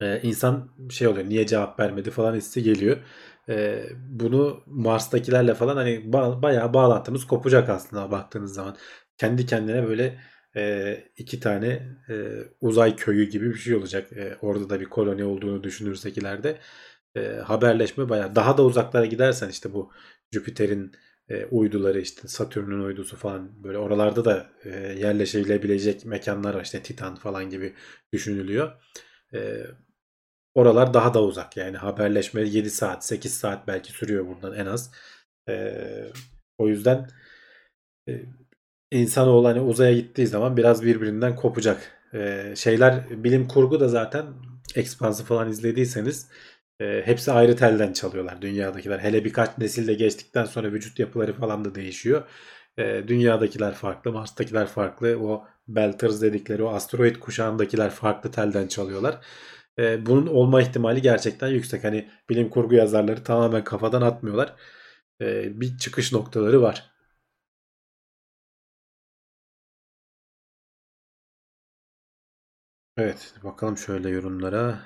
e, insan şey oluyor. Niye cevap vermedi falan hissi geliyor e, bunu Mars'takilerle falan hani ba- bayağı bağlantımız kopacak aslında baktığınız zaman. Kendi kendine böyle e, iki tane e, uzay köyü gibi bir şey olacak. E, orada da bir koloni olduğunu düşünürsek ileride e, haberleşme bayağı daha da uzaklara gidersen işte bu Jüpiter'in e, uyduları işte Satürn'ün uydusu falan böyle oralarda da e, yerleşebilebilecek mekanlar işte Titan falan gibi düşünülüyor. E, Oralar daha da uzak yani haberleşme 7 saat 8 saat belki sürüyor buradan en az. Ee, o yüzden e, insanoğlu hani uzaya gittiği zaman biraz birbirinden kopacak. Ee, şeyler bilim kurgu da zaten Expanse'ı falan izlediyseniz e, hepsi ayrı telden çalıyorlar dünyadakiler. Hele birkaç nesilde geçtikten sonra vücut yapıları falan da değişiyor. E, dünyadakiler farklı, Mars'takiler farklı. O Belters dedikleri o asteroid kuşağındakiler farklı telden çalıyorlar e, bunun olma ihtimali gerçekten yüksek. Hani bilim kurgu yazarları tamamen kafadan atmıyorlar. E, bir çıkış noktaları var. Evet bakalım şöyle yorumlara.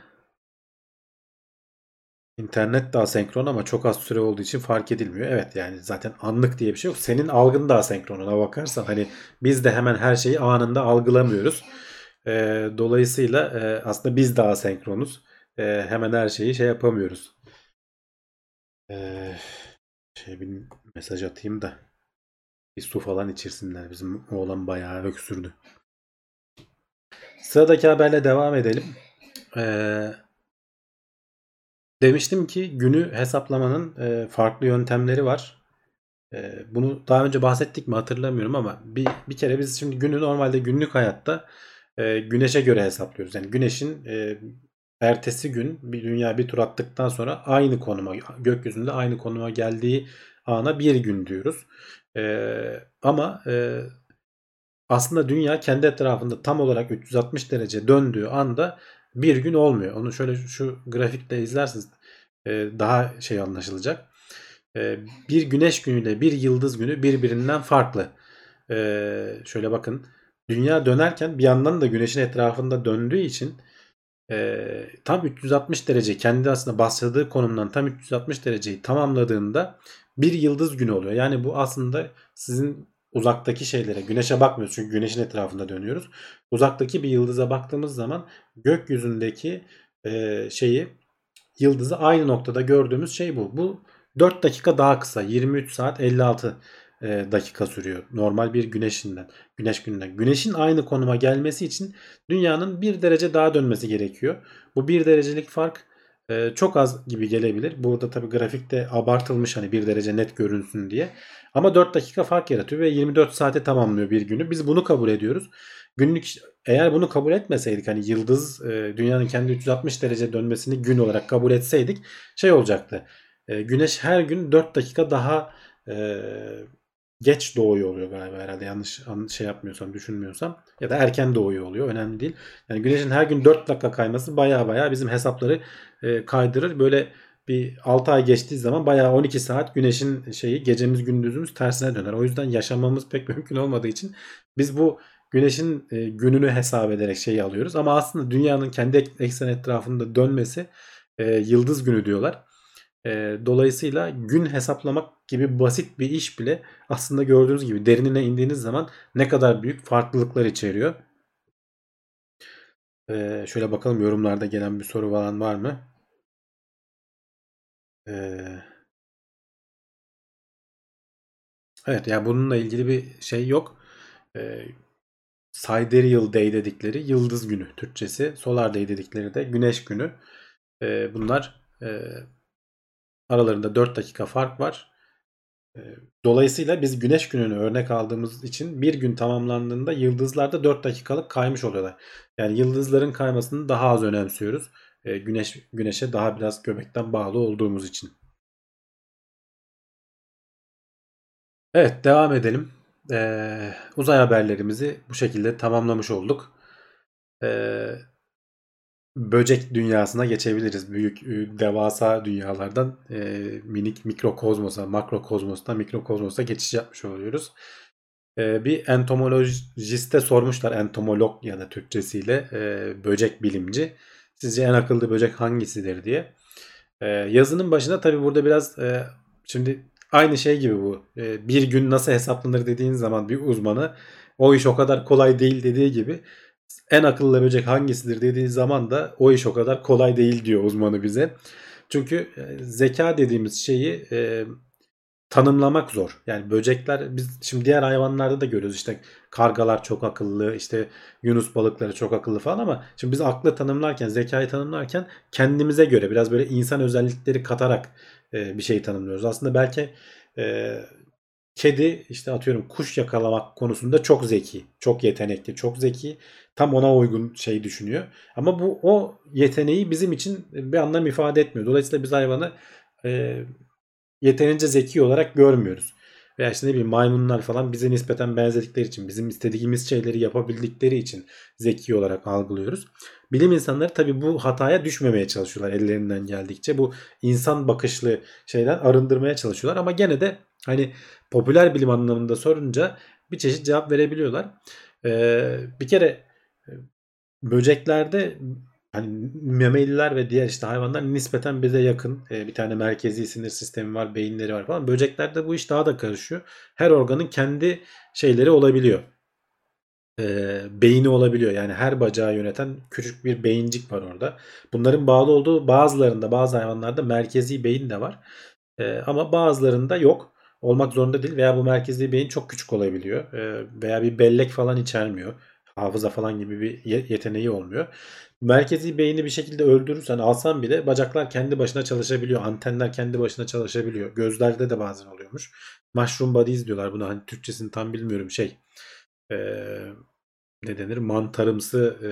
İnternet daha senkron ama çok az süre olduğu için fark edilmiyor. Evet yani zaten anlık diye bir şey yok. Senin algın daha senkron ona bakarsan hani biz de hemen her şeyi anında algılamıyoruz. E, dolayısıyla e, aslında biz daha senkronuz. E, hemen her şeyi şey yapamıyoruz. E, şey bir mesaj atayım da bir su falan içirsinler. Bizim oğlan bayağı öksürdü. Sıradaki haberle devam edelim. Ee, demiştim ki günü hesaplamanın e, farklı yöntemleri var. E, bunu daha önce bahsettik mi hatırlamıyorum ama bir, bir kere biz şimdi günü normalde günlük hayatta e, güneşe göre hesaplıyoruz. Yani güneşin e, ertesi gün bir dünya bir tur attıktan sonra aynı konuma gökyüzünde aynı konuma geldiği ana bir gün diyoruz. E, ama e, aslında dünya kendi etrafında tam olarak 360 derece döndüğü anda bir gün olmuyor. Onu şöyle şu grafikte izlersiniz e, daha şey anlaşılacak. E, bir güneş günüyle bir yıldız günü birbirinden farklı. E, şöyle bakın dünya dönerken bir yandan da güneşin etrafında döndüğü için e, tam 360 derece kendi aslında başladığı konumdan tam 360 dereceyi tamamladığında bir yıldız günü oluyor. Yani bu aslında sizin uzaktaki şeylere, güneşe bakmıyoruz çünkü güneşin etrafında dönüyoruz. Uzaktaki bir yıldıza baktığımız zaman gökyüzündeki e, şeyi yıldızı aynı noktada gördüğümüz şey bu. Bu 4 dakika daha kısa. 23 saat 56 e, dakika sürüyor. Normal bir güneşinden. Güneş gününden. Güneşin aynı konuma gelmesi için dünyanın 1 derece daha dönmesi gerekiyor. Bu 1 derecelik fark e, çok az gibi gelebilir. Burada tabi grafikte abartılmış hani 1 derece net görünsün diye. Ama 4 dakika fark yaratıyor ve 24 saate tamamlıyor bir günü. Biz bunu kabul ediyoruz. Günlük eğer bunu kabul etmeseydik hani yıldız e, dünyanın kendi 360 derece dönmesini gün olarak kabul etseydik şey olacaktı. E, güneş her gün 4 dakika daha e, geç doğuyor oluyor galiba herhalde yanlış şey yapmıyorsam düşünmüyorsam ya da erken doğuyor oluyor önemli değil. Yani güneşin her gün 4 dakika kayması baya baya bizim hesapları e, kaydırır. Böyle bir 6 ay geçtiği zaman bayağı 12 saat güneşin şeyi gecemiz gündüzümüz tersine döner. O yüzden yaşamamız pek mümkün olmadığı için biz bu güneşin e, gününü hesap ederek şeyi alıyoruz. Ama aslında dünyanın kendi eksen etrafında dönmesi e, yıldız günü diyorlar. E, dolayısıyla gün hesaplamak gibi basit bir iş bile aslında gördüğünüz gibi derinine indiğiniz zaman ne kadar büyük farklılıklar içeriyor. E, şöyle bakalım yorumlarda gelen bir soru falan var mı? Ee, evet yani bununla ilgili bir şey yok. Ee, Sidereal Day dedikleri yıldız günü Türkçesi. Solar Day dedikleri de güneş günü. Ee, bunlar e, aralarında 4 dakika fark var. Dolayısıyla biz güneş gününü örnek aldığımız için bir gün tamamlandığında yıldızlarda 4 dakikalık kaymış oluyorlar. Yani yıldızların kaymasını daha az önemsiyoruz. Güneş güneşe daha biraz göbekten bağlı olduğumuz için. Evet devam edelim. Ee, uzay haberlerimizi bu şekilde tamamlamış olduk. Ee, böcek dünyasına geçebiliriz. Büyük devasa dünyalardan e, minik mikrokozmosa, makrokozmostan mikrokozmosa geçiş yapmış oluyoruz. Ee, bir entomolojiste sormuşlar entomolog ya da Türkçesiyle e, böcek bilimci. Sizce en akıllı böcek hangisidir diye. Ee, yazının başında tabi burada biraz e, şimdi aynı şey gibi bu. E, bir gün nasıl hesaplanır dediğin zaman bir uzmanı o iş o kadar kolay değil dediği gibi en akıllı böcek hangisidir dediği zaman da o iş o kadar kolay değil diyor uzmanı bize. Çünkü e, zeka dediğimiz şeyi e, tanımlamak zor. Yani böcekler biz şimdi diğer hayvanlarda da görüyoruz işte kargalar çok akıllı işte yunus balıkları çok akıllı falan ama şimdi biz aklı tanımlarken zekayı tanımlarken kendimize göre biraz böyle insan özellikleri katarak e, bir şey tanımlıyoruz. Aslında belki e, kedi işte atıyorum kuş yakalamak konusunda çok zeki, çok yetenekli, çok zeki. Tam ona uygun şey düşünüyor. Ama bu o yeteneği bizim için bir anlam ifade etmiyor. Dolayısıyla biz hayvanı e, yeterince zeki olarak görmüyoruz. Veya işte ne bileyim maymunlar falan bize nispeten benzedikleri için, bizim istediğimiz şeyleri yapabildikleri için zeki olarak algılıyoruz. Bilim insanları tabi bu hataya düşmemeye çalışıyorlar ellerinden geldikçe. Bu insan bakışlı şeyler arındırmaya çalışıyorlar ama gene de hani popüler bilim anlamında sorunca bir çeşit cevap verebiliyorlar. Ee, bir kere böceklerde hani memeliler ve diğer işte hayvanlar nispeten bize yakın. E, bir tane merkezi sinir sistemi var, beyinleri var falan. Böceklerde bu iş daha da karışıyor. Her organın kendi şeyleri olabiliyor. E, beyni olabiliyor. Yani her bacağı yöneten küçük bir beyincik var orada. Bunların bağlı olduğu bazılarında bazı hayvanlarda merkezi beyin de var. E, ama bazılarında yok. Olmak zorunda değil veya bu merkezi beyin çok küçük olabiliyor. E, veya bir bellek falan içermiyor hafıza falan gibi bir yeteneği olmuyor merkezi beyni bir şekilde öldürürsen alsan bile bacaklar kendi başına çalışabiliyor. Antenler kendi başına çalışabiliyor. Gözlerde de bazen oluyormuş. Mushroom bodies diyorlar buna. Hani Türkçesini tam bilmiyorum şey. Ee, ne denir? Mantarımsı e,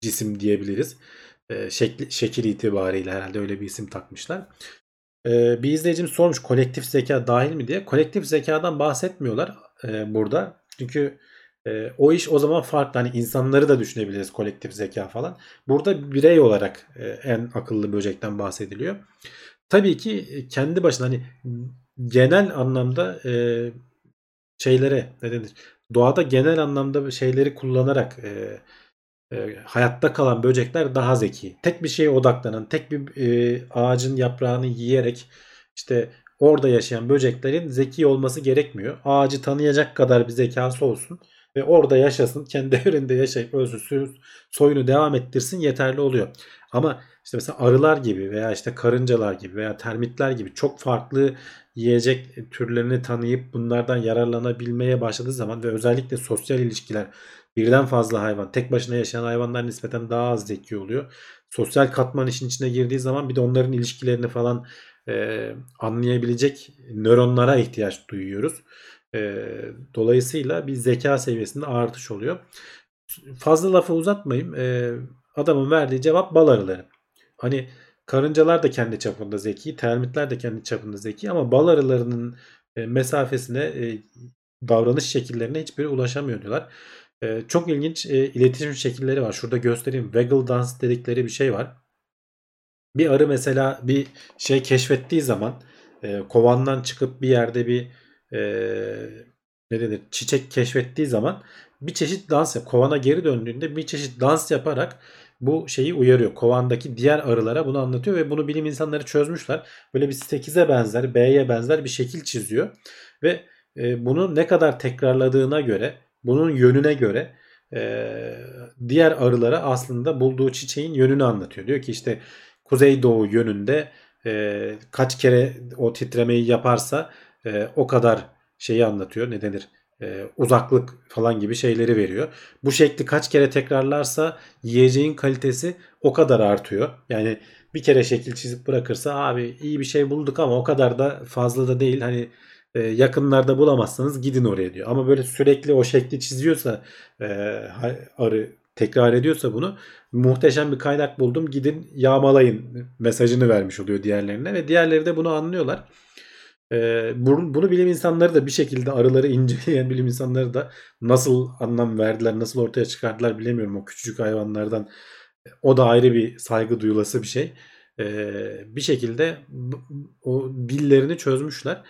cisim diyebiliriz. E, şekli, şekil itibariyle herhalde öyle bir isim takmışlar. E, bir izleyicimiz sormuş kolektif zeka dahil mi diye. Kolektif zekadan bahsetmiyorlar e, burada. Çünkü e, o iş o zaman farklı. Hani insanları da düşünebiliriz kolektif zeka falan. Burada birey olarak e, en akıllı böcekten bahsediliyor. Tabii ki kendi başına hani genel anlamda şeylere ne denir? Doğada genel anlamda şeyleri kullanarak e, e, hayatta kalan böcekler daha zeki. Tek bir şeye odaklanan, tek bir e, ağacın yaprağını yiyerek işte orada yaşayan böceklerin zeki olması gerekmiyor. Ağacı tanıyacak kadar bir zekası olsun ve orada yaşasın, kendi evreninde yaşayıp ölsün, soyunu devam ettirsin yeterli oluyor. Ama işte mesela arılar gibi veya işte karıncalar gibi veya termitler gibi çok farklı yiyecek türlerini tanıyıp bunlardan yararlanabilmeye başladığı zaman ve özellikle sosyal ilişkiler birden fazla hayvan, tek başına yaşayan hayvanlar nispeten daha az zeki oluyor. Sosyal katman işin içine girdiği zaman bir de onların ilişkilerini falan e, anlayabilecek nöronlara ihtiyaç duyuyoruz. E, dolayısıyla bir zeka seviyesinde artış oluyor. Fazla lafı uzatmayayım. E, adamın verdiği cevap bal arıları. Hani karıncalar da kendi çapında zeki, termitler de kendi çapında zeki ama bal arılarının mesafesine, davranış şekillerine hiçbiri ulaşamıyor diyorlar. E, çok ilginç e, iletişim şekilleri var. Şurada göstereyim. Waggle dance dedikleri bir şey var. Bir arı mesela bir şey keşfettiği zaman e, kovandan çıkıp bir yerde bir e, ne denir çiçek keşfettiği zaman bir çeşit dans yap. Kovana geri döndüğünde bir çeşit dans yaparak bu şeyi uyarıyor. Kovandaki diğer arılara bunu anlatıyor ve bunu bilim insanları çözmüşler. Böyle bir 8'e benzer, B'ye benzer bir şekil çiziyor. Ve e, bunu ne kadar tekrarladığına göre, bunun yönüne göre e, diğer arılara aslında bulduğu çiçeğin yönünü anlatıyor. Diyor ki işte kuzeydoğu yönünde e, kaç kere o titremeyi yaparsa e, o kadar şeyi anlatıyor. Ne denir? e, uzaklık falan gibi şeyleri veriyor. Bu şekli kaç kere tekrarlarsa yiyeceğin kalitesi o kadar artıyor. Yani bir kere şekil çizip bırakırsa abi iyi bir şey bulduk ama o kadar da fazla da değil. Hani e, yakınlarda bulamazsanız gidin oraya diyor. Ama böyle sürekli o şekli çiziyorsa e, arı tekrar ediyorsa bunu muhteşem bir kaynak buldum gidin yağmalayın mesajını vermiş oluyor diğerlerine ve diğerleri de bunu anlıyorlar. Ee, bunu, bilim insanları da bir şekilde arıları inceleyen bilim insanları da nasıl anlam verdiler, nasıl ortaya çıkardılar bilemiyorum o küçücük hayvanlardan. O da ayrı bir saygı duyulası bir şey. Ee, bir şekilde o dillerini çözmüşler.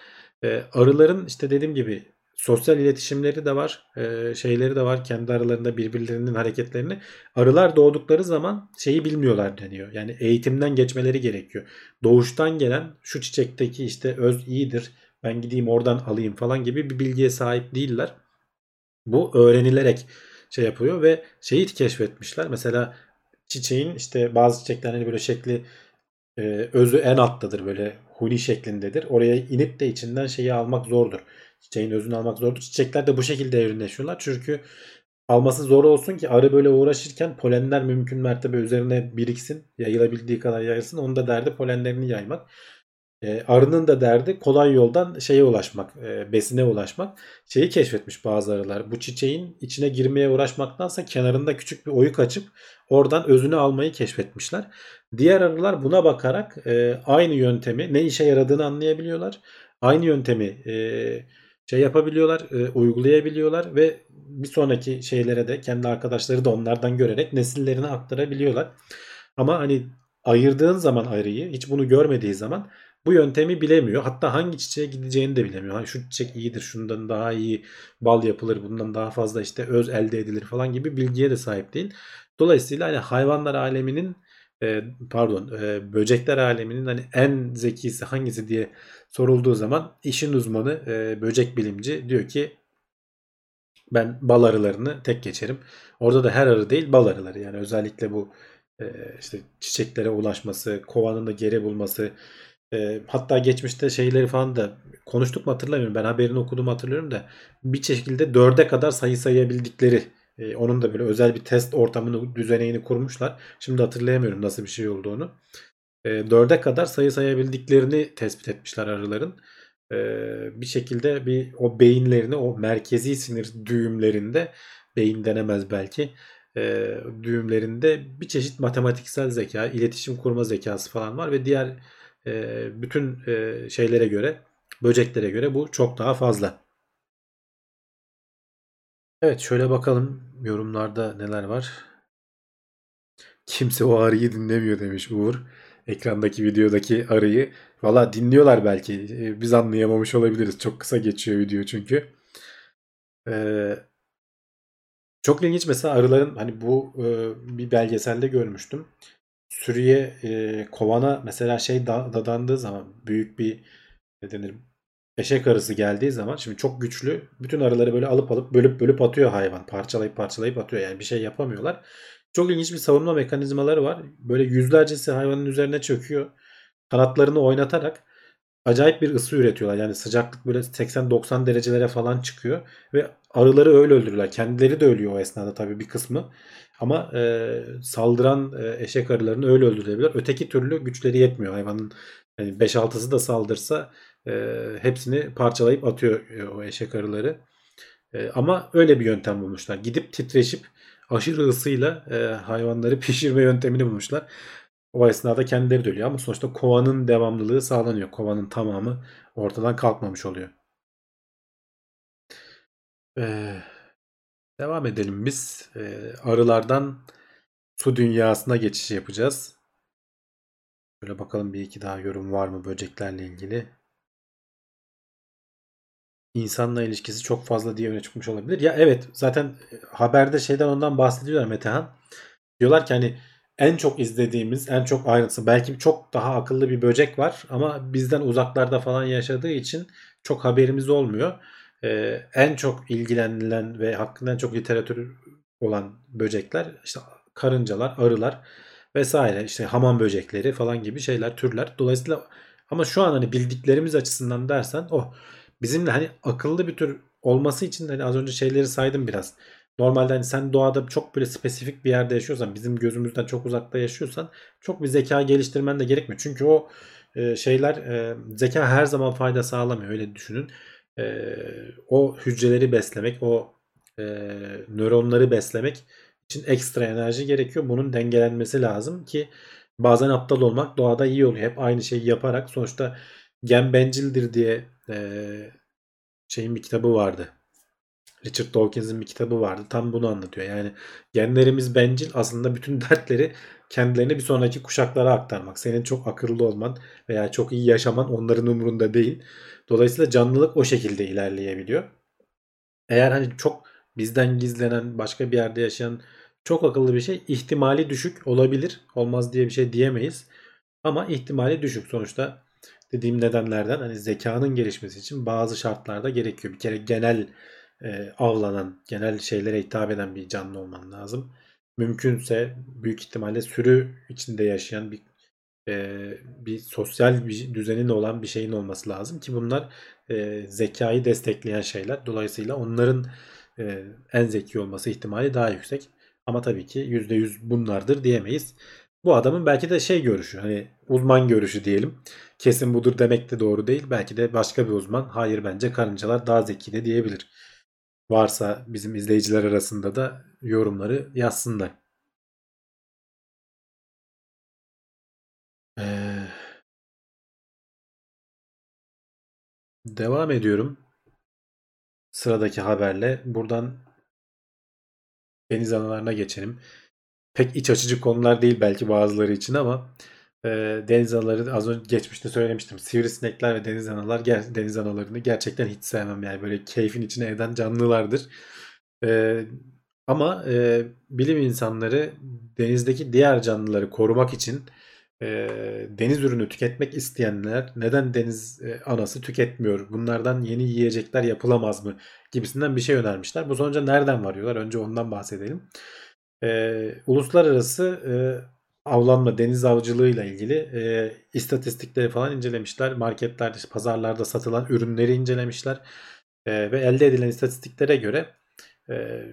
Ee, arıların işte dediğim gibi sosyal iletişimleri de var, e, şeyleri de var. Kendi aralarında birbirlerinin hareketlerini. Arılar doğdukları zaman şeyi bilmiyorlar deniyor. Yani eğitimden geçmeleri gerekiyor. Doğuştan gelen şu çiçekteki işte öz iyidir. Ben gideyim oradan alayım falan gibi bir bilgiye sahip değiller. Bu öğrenilerek şey yapıyor ve şeyi keşfetmişler. Mesela çiçeğin işte bazı çiçeklerin hani böyle şekli e, özü en alttadır böyle huni şeklindedir. Oraya inip de içinden şeyi almak zordur Çiçeğin özünü almak zordur. Çiçekler de bu şekilde evrimleşiyorlar. Çünkü alması zor olsun ki arı böyle uğraşırken polenler mümkün mertebe üzerine biriksin. Yayılabildiği kadar yayılsın. Onun da derdi polenlerini yaymak. E, arının da derdi kolay yoldan şeye ulaşmak, e, besine ulaşmak. Şeyi keşfetmiş bazı arılar. Bu çiçeğin içine girmeye uğraşmaktansa kenarında küçük bir oyuk açıp oradan özünü almayı keşfetmişler. Diğer arılar buna bakarak e, aynı yöntemi ne işe yaradığını anlayabiliyorlar. Aynı yöntemi e, şey yapabiliyorlar, e, uygulayabiliyorlar ve bir sonraki şeylere de kendi arkadaşları da onlardan görerek nesillerine aktarabiliyorlar. Ama hani ayırdığın zaman arıyı hiç bunu görmediği zaman bu yöntemi bilemiyor. Hatta hangi çiçeğe gideceğini de bilemiyor. Şu çiçek iyidir, şundan daha iyi bal yapılır, bundan daha fazla işte öz elde edilir falan gibi bilgiye de sahip değil. Dolayısıyla hani hayvanlar aleminin e, pardon e, böcekler aleminin hani en zekisi hangisi diye sorulduğu zaman işin uzmanı e, böcek bilimci diyor ki ben bal arılarını tek geçerim. Orada da her arı değil bal arıları yani özellikle bu işte çiçeklere ulaşması, kovanın da geri bulması e, hatta geçmişte şeyleri falan da konuştuk mu hatırlamıyorum. Ben haberini okuduğumu hatırlıyorum da bir şekilde dörde kadar sayı sayabildikleri e, onun da böyle özel bir test ortamını düzeneğini kurmuşlar. Şimdi hatırlayamıyorum nasıl bir şey olduğunu. E, 4'e kadar sayı sayabildiklerini tespit etmişler arıların. E, bir şekilde bir o beyinlerini o merkezi sinir düğümlerinde beyin denemez belki e, düğümlerinde bir çeşit matematiksel zeka, iletişim kurma zekası falan var ve diğer e, bütün e, şeylere göre, böceklere göre bu çok daha fazla. Evet şöyle bakalım yorumlarda neler var. Kimse o arıyı dinlemiyor demiş Uğur. Ekrandaki videodaki arıyı. Valla dinliyorlar belki. Ee, biz anlayamamış olabiliriz. Çok kısa geçiyor video çünkü. Ee, çok ilginç mesela arıların hani bu e, bir belgeselde görmüştüm. Sürüye e, kovana mesela şey dadandığı zaman büyük bir ne denir eşek arısı geldiği zaman şimdi çok güçlü bütün arıları böyle alıp alıp bölüp bölüp atıyor hayvan. Parçalayıp parçalayıp atıyor. Yani bir şey yapamıyorlar. Çok ilginç bir savunma mekanizmaları var. Böyle yüzlercesi hayvanın üzerine çöküyor. Kanatlarını oynatarak acayip bir ısı üretiyorlar. Yani sıcaklık böyle 80-90 derecelere falan çıkıyor. Ve arıları öyle öldürürler. Kendileri de ölüyor o esnada tabii bir kısmı. Ama e, saldıran e, eşek arılarını öyle öldürebilirler. Öteki türlü güçleri yetmiyor. Hayvanın yani 5-6'sı da saldırsa e, hepsini parçalayıp atıyor e, o eşek arıları. E, ama öyle bir yöntem bulmuşlar. Gidip titreşip aşırı ısıyla e, hayvanları pişirme yöntemini bulmuşlar. O esnada kendileri de ölüyor ama sonuçta kovanın devamlılığı sağlanıyor. Kovanın tamamı ortadan kalkmamış oluyor. Ee, devam edelim biz. Ee, arılardan su dünyasına geçiş yapacağız. Şöyle bakalım bir iki daha yorum var mı böceklerle ilgili. İnsanla ilişkisi çok fazla diye öne çıkmış olabilir. Ya evet zaten haberde şeyden ondan bahsediyorlar Metehan. Diyorlar ki hani en çok izlediğimiz, en çok ayrıntısı belki çok daha akıllı bir böcek var ama bizden uzaklarda falan yaşadığı için çok haberimiz olmuyor. Ee, en çok ilgilenilen ve hakkında en çok literatür olan böcekler işte karıncalar, arılar vesaire işte hamam böcekleri falan gibi şeyler, türler. Dolayısıyla ama şu an hani bildiklerimiz açısından dersen oh, bizimle hani akıllı bir tür olması için hani az önce şeyleri saydım biraz. Normalde hani sen doğada çok böyle spesifik bir yerde yaşıyorsan, bizim gözümüzden çok uzakta yaşıyorsan çok bir zeka geliştirmen de gerekmiyor. Çünkü o e, şeyler e, zeka her zaman fayda sağlamıyor öyle düşünün. E, o hücreleri beslemek, o e, nöronları beslemek için ekstra enerji gerekiyor. Bunun dengelenmesi lazım ki bazen aptal olmak doğada iyi oluyor. Hep aynı şeyi yaparak sonuçta gen bencildir diye e, şeyin bir kitabı vardı. Richard Dawkins'in bir kitabı vardı. Tam bunu anlatıyor. Yani genlerimiz bencil aslında bütün dertleri kendilerine bir sonraki kuşaklara aktarmak. Senin çok akıllı olman veya çok iyi yaşaman onların umurunda değil. Dolayısıyla canlılık o şekilde ilerleyebiliyor. Eğer hani çok bizden gizlenen başka bir yerde yaşayan çok akıllı bir şey ihtimali düşük olabilir. Olmaz diye bir şey diyemeyiz. Ama ihtimali düşük. Sonuçta dediğim nedenlerden hani zekanın gelişmesi için bazı şartlarda gerekiyor. Bir kere genel e, avlanan, genel şeylere hitap eden bir canlı olman lazım. Mümkünse büyük ihtimalle sürü içinde yaşayan bir e, bir sosyal bir düzenin olan bir şeyin olması lazım ki bunlar e, zekayı destekleyen şeyler. Dolayısıyla onların e, en zeki olması ihtimali daha yüksek. Ama tabii ki %100 bunlardır diyemeyiz. Bu adamın belki de şey görüşü hani uzman görüşü diyelim. Kesin budur demek de doğru değil. Belki de başka bir uzman hayır bence karıncalar daha zeki de diyebilir. Varsa bizim izleyiciler arasında da yorumları yazsınlar. Ee, devam ediyorum. Sıradaki haberle buradan deniz analarına geçelim. Pek iç açıcı konular değil belki bazıları için ama e, deniz anaları az önce geçmişte söylemiştim. Sivrisinekler ve deniz analar deniz analarını gerçekten hiç sevmem yani böyle keyfin içine eden canlılardır. E, ama e, bilim insanları denizdeki diğer canlıları korumak için e, deniz ürünü tüketmek isteyenler neden deniz e, anası tüketmiyor? Bunlardan yeni yiyecekler yapılamaz mı? Gibisinden bir şey önermişler. Bu sonuca nereden varıyorlar? Önce ondan bahsedelim. E, uluslararası e, avlanma, deniz avcılığıyla ilgili e, istatistikleri falan incelemişler. Marketlerde, pazarlarda satılan ürünleri incelemişler. E, ve elde edilen istatistiklere göre e,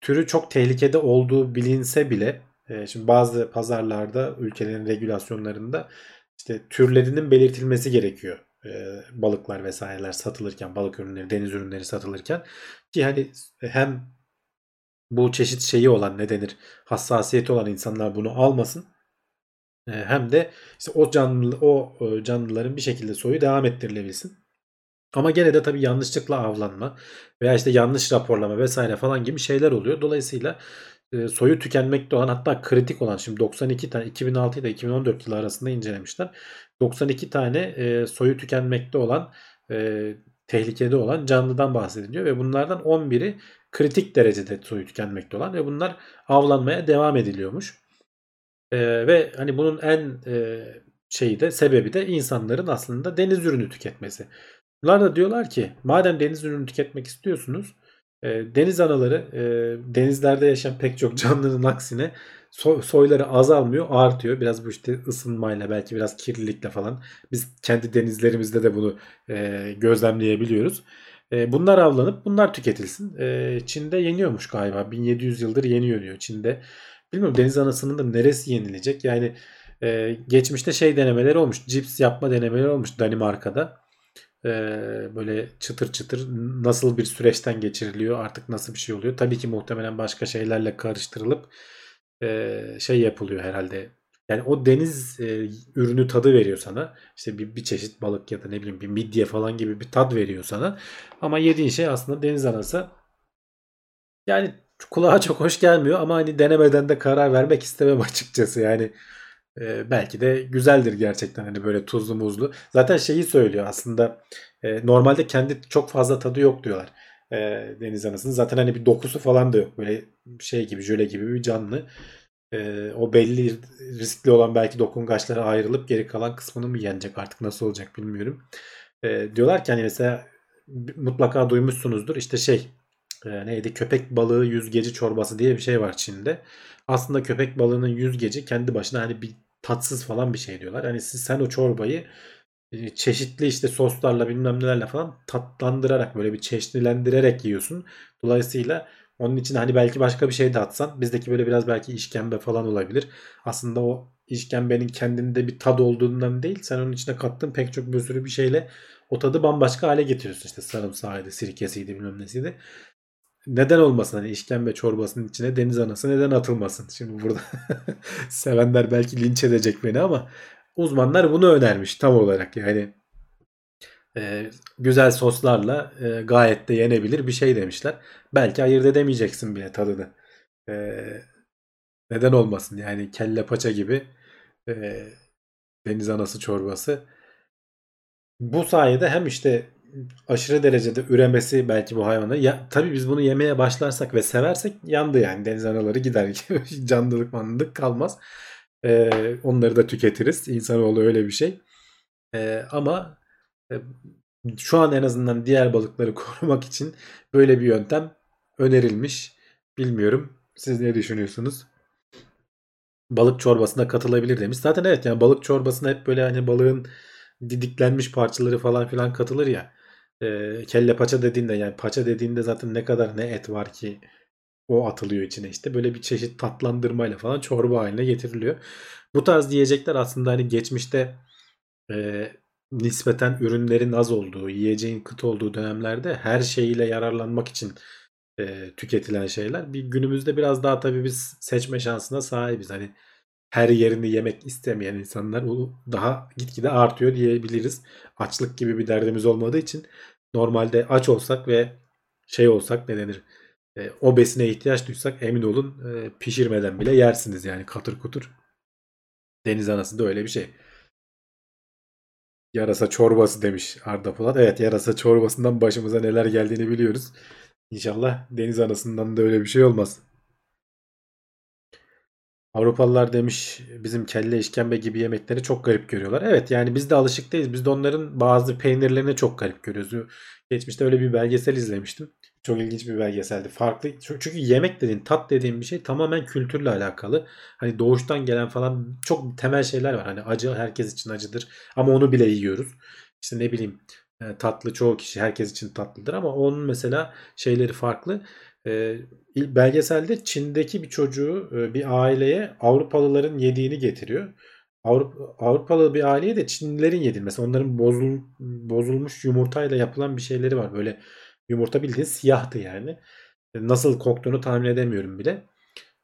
türü çok tehlikede olduğu bilinse bile e, şimdi bazı pazarlarda ülkelerin regülasyonlarında işte türlerinin belirtilmesi gerekiyor. E, balıklar vesaireler satılırken, balık ürünleri, deniz ürünleri satılırken ki hani hem bu çeşit şeyi olan ne denir hassasiyeti olan insanlar bunu almasın hem de işte o canlı o canlıların bir şekilde soyu devam ettirilebilsin. Ama gene de tabii yanlışlıkla avlanma veya işte yanlış raporlama vesaire falan gibi şeyler oluyor. Dolayısıyla soyu tükenmekte olan hatta kritik olan şimdi 92 tane 2006 ile 2014 yılı arasında incelemişler. 92 tane soyu tükenmekte olan tehlikede olan canlıdan bahsediliyor ve bunlardan 11'i kritik derecede soyu tükenmekte olan ve bunlar avlanmaya devam ediliyormuş. E, ve hani bunun en e, şeyi de sebebi de insanların aslında deniz ürünü tüketmesi. Bunlar da diyorlar ki madem deniz ürünü tüketmek istiyorsunuz e, deniz anaları e, denizlerde yaşayan pek çok canlının aksine so- soyları azalmıyor artıyor. Biraz bu işte ısınmayla belki biraz kirlilikle falan biz kendi denizlerimizde de bunu e, gözlemleyebiliyoruz. E, bunlar avlanıp bunlar tüketilsin. E, Çin'de yeniyormuş galiba 1700 yıldır yeniyor diyor Çin'de. Bilmiyorum deniz anasının da neresi yenilecek yani e, geçmişte şey denemeleri olmuş cips yapma denemeleri olmuş Danimarka'da böyle çıtır çıtır nasıl bir süreçten geçiriliyor artık nasıl bir şey oluyor. Tabii ki muhtemelen başka şeylerle karıştırılıp şey yapılıyor herhalde. Yani o deniz ürünü tadı veriyor sana. İşte bir, bir çeşit balık ya da ne bileyim bir midye falan gibi bir tat veriyor sana. Ama yediğin şey aslında deniz anası. Yani kulağa çok hoş gelmiyor ama hani denemeden de karar vermek istemem açıkçası. Yani e, belki de güzeldir gerçekten hani böyle tuzlu muzlu. Zaten şeyi söylüyor aslında e, normalde kendi çok fazla tadı yok diyorlar e, deniz anasının. Zaten hani bir dokusu falan da yok. Böyle şey gibi jöle gibi bir canlı. E, o belli riskli olan belki dokungaçlara ayrılıp geri kalan kısmını mı yenecek artık nasıl olacak bilmiyorum. E, diyorlar ki hani mesela mutlaka duymuşsunuzdur işte şey e, neydi köpek balığı yüzgeci çorbası diye bir şey var Çin'de. Aslında köpek balığının yüzgeci kendi başına hani bir tatsız falan bir şey diyorlar. Hani siz sen o çorbayı e, çeşitli işte soslarla bilmem nelerle falan tatlandırarak böyle bir çeşnilendirerek yiyorsun. Dolayısıyla onun için hani belki başka bir şey de atsan bizdeki böyle biraz belki işkembe falan olabilir. Aslında o işkembenin kendinde bir tad olduğundan değil sen onun içine kattığın pek çok bir sürü bir şeyle o tadı bambaşka hale getiriyorsun. İşte sarımsağıydı, sirkesiydi bilmem nesiydi neden olmasın hani işkembe çorbasının içine deniz anası neden atılmasın? Şimdi burada sevenler belki linç edecek beni ama uzmanlar bunu önermiş tam olarak yani e, güzel soslarla e, gayet de yenebilir bir şey demişler. Belki ayırt edemeyeceksin bile tadını. E, neden olmasın yani kelle paça gibi e, deniz anası çorbası. Bu sayede hem işte aşırı derecede üremesi belki bu hayvanı. Ya, tabii biz bunu yemeye başlarsak ve seversek yandı yani. Deniz anaları gider. Canlılık manlılık kalmaz. Ee, onları da tüketiriz. İnsanoğlu öyle bir şey. Ee, ama e, şu an en azından diğer balıkları korumak için böyle bir yöntem önerilmiş. Bilmiyorum. Siz ne düşünüyorsunuz? Balık çorbasına katılabilir demiş. Zaten evet yani balık çorbasına hep böyle hani balığın didiklenmiş parçaları falan filan katılır ya e, kelle paça dediğinde yani paça dediğinde zaten ne kadar ne et var ki o atılıyor içine işte. Böyle bir çeşit tatlandırmayla falan çorba haline getiriliyor. Bu tarz diyecekler aslında hani geçmişte e, nispeten ürünlerin az olduğu, yiyeceğin kıt olduğu dönemlerde her şeyiyle yararlanmak için e, tüketilen şeyler. Bir günümüzde biraz daha tabii biz seçme şansına sahibiz. Hani her yerini yemek istemeyen insanlar daha gitgide artıyor diyebiliriz. Açlık gibi bir derdimiz olmadığı için normalde aç olsak ve şey olsak ne denir e, o besine ihtiyaç duysak emin olun e, pişirmeden bile yersiniz yani katır kutur. Deniz anası da öyle bir şey. Yarasa çorbası demiş Arda Polat. Evet yarasa çorbasından başımıza neler geldiğini biliyoruz. İnşallah deniz anasından da öyle bir şey olmaz. Avrupalılar demiş bizim kelle işkembe gibi yemekleri çok garip görüyorlar. Evet yani biz de alışık değiliz. Biz de onların bazı peynirlerini çok garip görüyoruz. Geçmişte öyle bir belgesel izlemiştim. Çok ilginç bir belgeseldi. Farklı çünkü yemek dediğin, tat dediğin bir şey tamamen kültürle alakalı. Hani doğuştan gelen falan çok temel şeyler var. Hani acı herkes için acıdır ama onu bile yiyoruz. İşte ne bileyim e, tatlı çoğu kişi herkes için tatlıdır ama onun mesela şeyleri farklı. E, belgeselde Çin'deki bir çocuğu e, bir aileye Avrupalıların yediğini getiriyor. Avrupa, Avrupalı bir aileye de Çinlilerin yediğini. Mesela onların bozul, bozulmuş yumurtayla yapılan bir şeyleri var. Böyle yumurta bildiğin siyahtı yani. E, nasıl koktuğunu tahmin edemiyorum bile.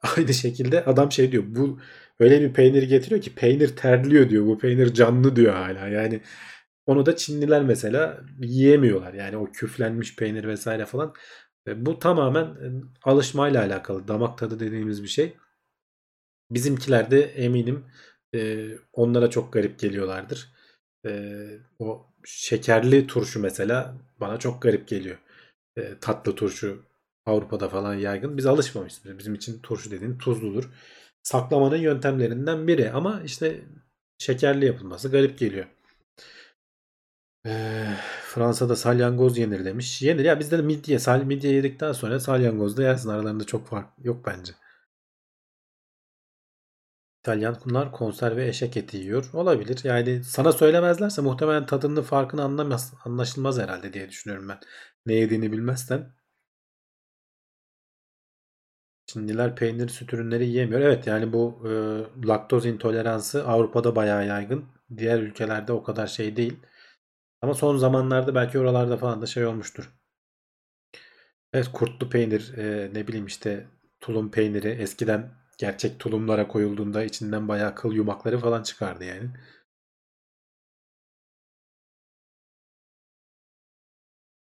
Aynı şekilde adam şey diyor. Bu öyle bir peynir getiriyor ki peynir terliyor diyor. Bu peynir canlı diyor hala. Yani onu da Çinliler mesela yiyemiyorlar. Yani o küflenmiş peynir vesaire falan bu tamamen e, alışmayla alakalı. Damak tadı dediğimiz bir şey. Bizimkiler de eminim e, onlara çok garip geliyorlardır. O şekerli turşu mesela bana çok garip geliyor. Tatlı turşu Avrupa'da falan yaygın. Biz alışmamışız. Bizim için turşu dediğin tuzludur. Saklamanın yöntemlerinden biri ama işte şekerli yapılması garip geliyor. Ee, Fransa'da salyangoz yenir demiş. Yenir ya bizde de midye. Sal, midye yedikten sonra salyangoz da yersin. Aralarında çok fark yok bence. İtalyanlar konserve eşek eti yiyor. Olabilir. Yani sana söylemezlerse muhtemelen tadının farkını anlamaz, anlaşılmaz herhalde diye düşünüyorum ben. Ne yediğini bilmezsen. Çinliler peynir, süt ürünleri yiyemiyor. Evet yani bu e, laktoz intoleransı Avrupa'da bayağı yaygın. Diğer ülkelerde o kadar şey değil. Ama son zamanlarda belki oralarda falan da şey olmuştur. Evet kurtlu peynir e, ne bileyim işte tulum peyniri eskiden gerçek tulumlara koyulduğunda içinden bayağı kıl yumakları falan çıkardı yani.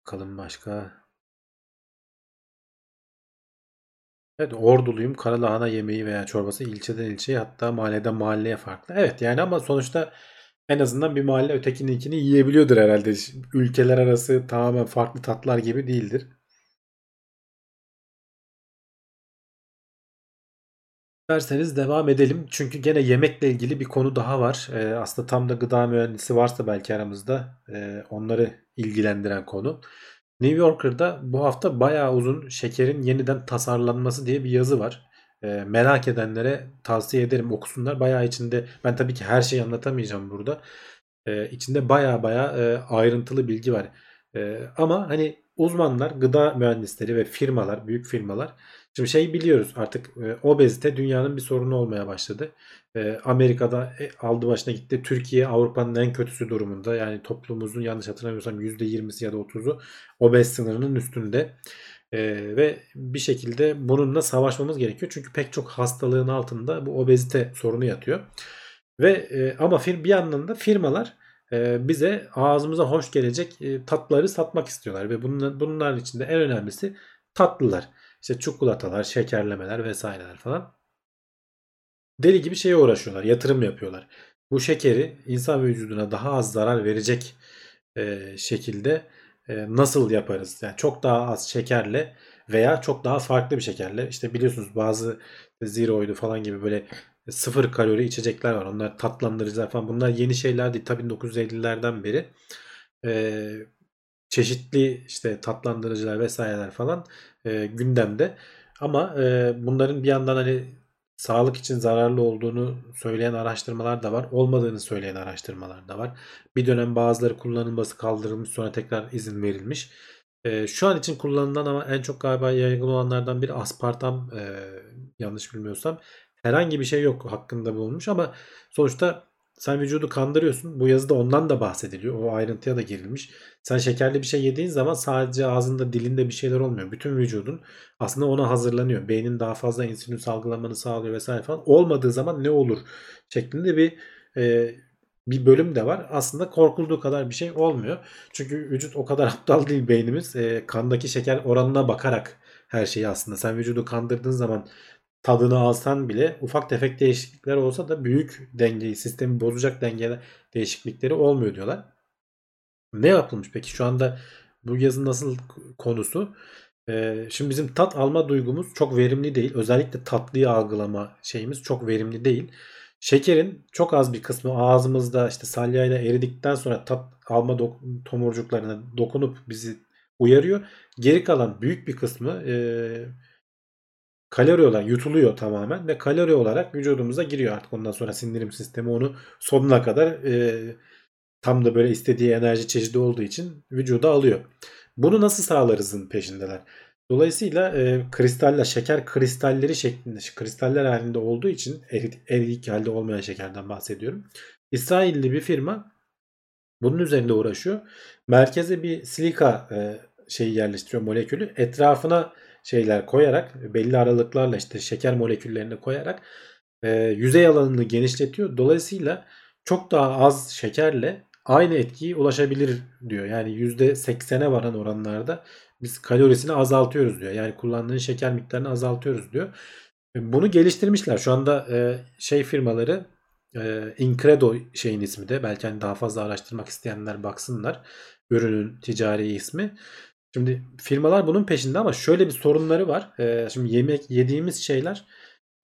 Bakalım başka. Evet orduluyum. Karalahana yemeği veya çorbası ilçeden ilçeye hatta mahalleden mahalleye farklı. Evet yani ama sonuçta en azından bir mahalle ötekininkini yiyebiliyordur herhalde. Ülkeler arası tamamen farklı tatlar gibi değildir. İsterseniz devam edelim. Çünkü gene yemekle ilgili bir konu daha var. Ee, aslında tam da gıda mühendisi varsa belki aramızda e, onları ilgilendiren konu. New Yorker'da bu hafta bayağı uzun şekerin yeniden tasarlanması diye bir yazı var. Merak edenlere tavsiye ederim okusunlar. Bayağı içinde ben tabii ki her şeyi anlatamayacağım burada. İçinde bayağı e, ayrıntılı bilgi var. Ama hani uzmanlar, gıda mühendisleri ve firmalar, büyük firmalar Şimdi şey biliyoruz artık obezite dünyanın bir sorunu olmaya başladı. Amerika'da e, aldı başına gitti. Türkiye Avrupa'nın en kötüsü durumunda. Yani toplumumuzun yanlış hatırlamıyorsam %20'si ya da 30'u obez sınırının üstünde. E, ve bir şekilde bununla savaşmamız gerekiyor. Çünkü pek çok hastalığın altında bu obezite sorunu yatıyor. Ve e, ama bir yandan da firmalar e, bize ağzımıza hoş gelecek e, tatları satmak istiyorlar ve bunlar, bunların içinde en önemlisi tatlılar. İşte çikolatalar, şekerlemeler vesaireler falan. Deli gibi şeye uğraşıyorlar. Yatırım yapıyorlar. Bu şekeri insan vücuduna daha az zarar verecek e, şekilde nasıl yaparız? Yani çok daha az şekerle veya çok daha farklı bir şekerle. İşte biliyorsunuz bazı zero'ydu falan gibi böyle sıfır kalori içecekler var. Onlar tatlandırıcılar falan. Bunlar yeni şeyler değil. Tabii 1950'lerden beri e, çeşitli işte tatlandırıcılar vesaireler falan e, gündemde. Ama e, bunların bir yandan hani sağlık için zararlı olduğunu söyleyen araştırmalar da var. Olmadığını söyleyen araştırmalar da var. Bir dönem bazıları kullanılması kaldırılmış sonra tekrar izin verilmiş. E, şu an için kullanılan ama en çok galiba yaygın olanlardan biri aspartam e, yanlış bilmiyorsam. Herhangi bir şey yok hakkında bulunmuş ama sonuçta sen vücudu kandırıyorsun. Bu yazıda ondan da bahsediliyor. O ayrıntıya da girilmiş. Sen şekerli bir şey yediğin zaman sadece ağzında dilinde bir şeyler olmuyor. Bütün vücudun aslında ona hazırlanıyor. Beynin daha fazla insülin salgılamanı sağlıyor vesaire falan. Olmadığı zaman ne olur şeklinde bir e, bir bölüm de var. Aslında korkulduğu kadar bir şey olmuyor. Çünkü vücut o kadar aptal değil beynimiz. E, kandaki şeker oranına bakarak her şeyi aslında. Sen vücudu kandırdığın zaman tadını alsan bile ufak tefek değişiklikler olsa da büyük dengeyi, sistemi bozacak denge değişiklikleri olmuyor diyorlar. Ne yapılmış peki şu anda bu yazın nasıl konusu? Ee, şimdi bizim tat alma duygumuz çok verimli değil. Özellikle tatlıyı algılama şeyimiz çok verimli değil. Şekerin çok az bir kısmı ağzımızda işte salyayla eridikten sonra tat alma dok- tomurcuklarına dokunup bizi uyarıyor. Geri kalan büyük bir kısmı e, kalori olarak yutuluyor tamamen ve kalori olarak vücudumuza giriyor artık ondan sonra sindirim sistemi onu sonuna kadar e, tam da böyle istediği enerji çeşidi olduğu için vücuda alıyor. Bunu nasıl sağlarızın peşindeler. Dolayısıyla e, kristaller, şeker kristalleri şeklinde, kristaller halinde olduğu için erik, erik halde olmayan şekerden bahsediyorum. İsrailli bir firma bunun üzerinde uğraşıyor. Merkeze bir silika e, şeyi yerleştiriyor molekülü. Etrafına şeyler koyarak belli aralıklarla işte şeker moleküllerini koyarak e, yüzey alanını genişletiyor. Dolayısıyla çok daha az şekerle aynı etkiyi ulaşabilir diyor. Yani %80'e varan oranlarda biz kalorisini azaltıyoruz diyor. Yani kullandığın şeker miktarını azaltıyoruz diyor. E, bunu geliştirmişler. Şu anda e, şey firmaları e, Incredo şeyin ismi de belki hani daha fazla araştırmak isteyenler baksınlar. Ürünün ticari ismi. Şimdi firmalar bunun peşinde ama şöyle bir sorunları var. Ee, şimdi yemek yediğimiz şeyler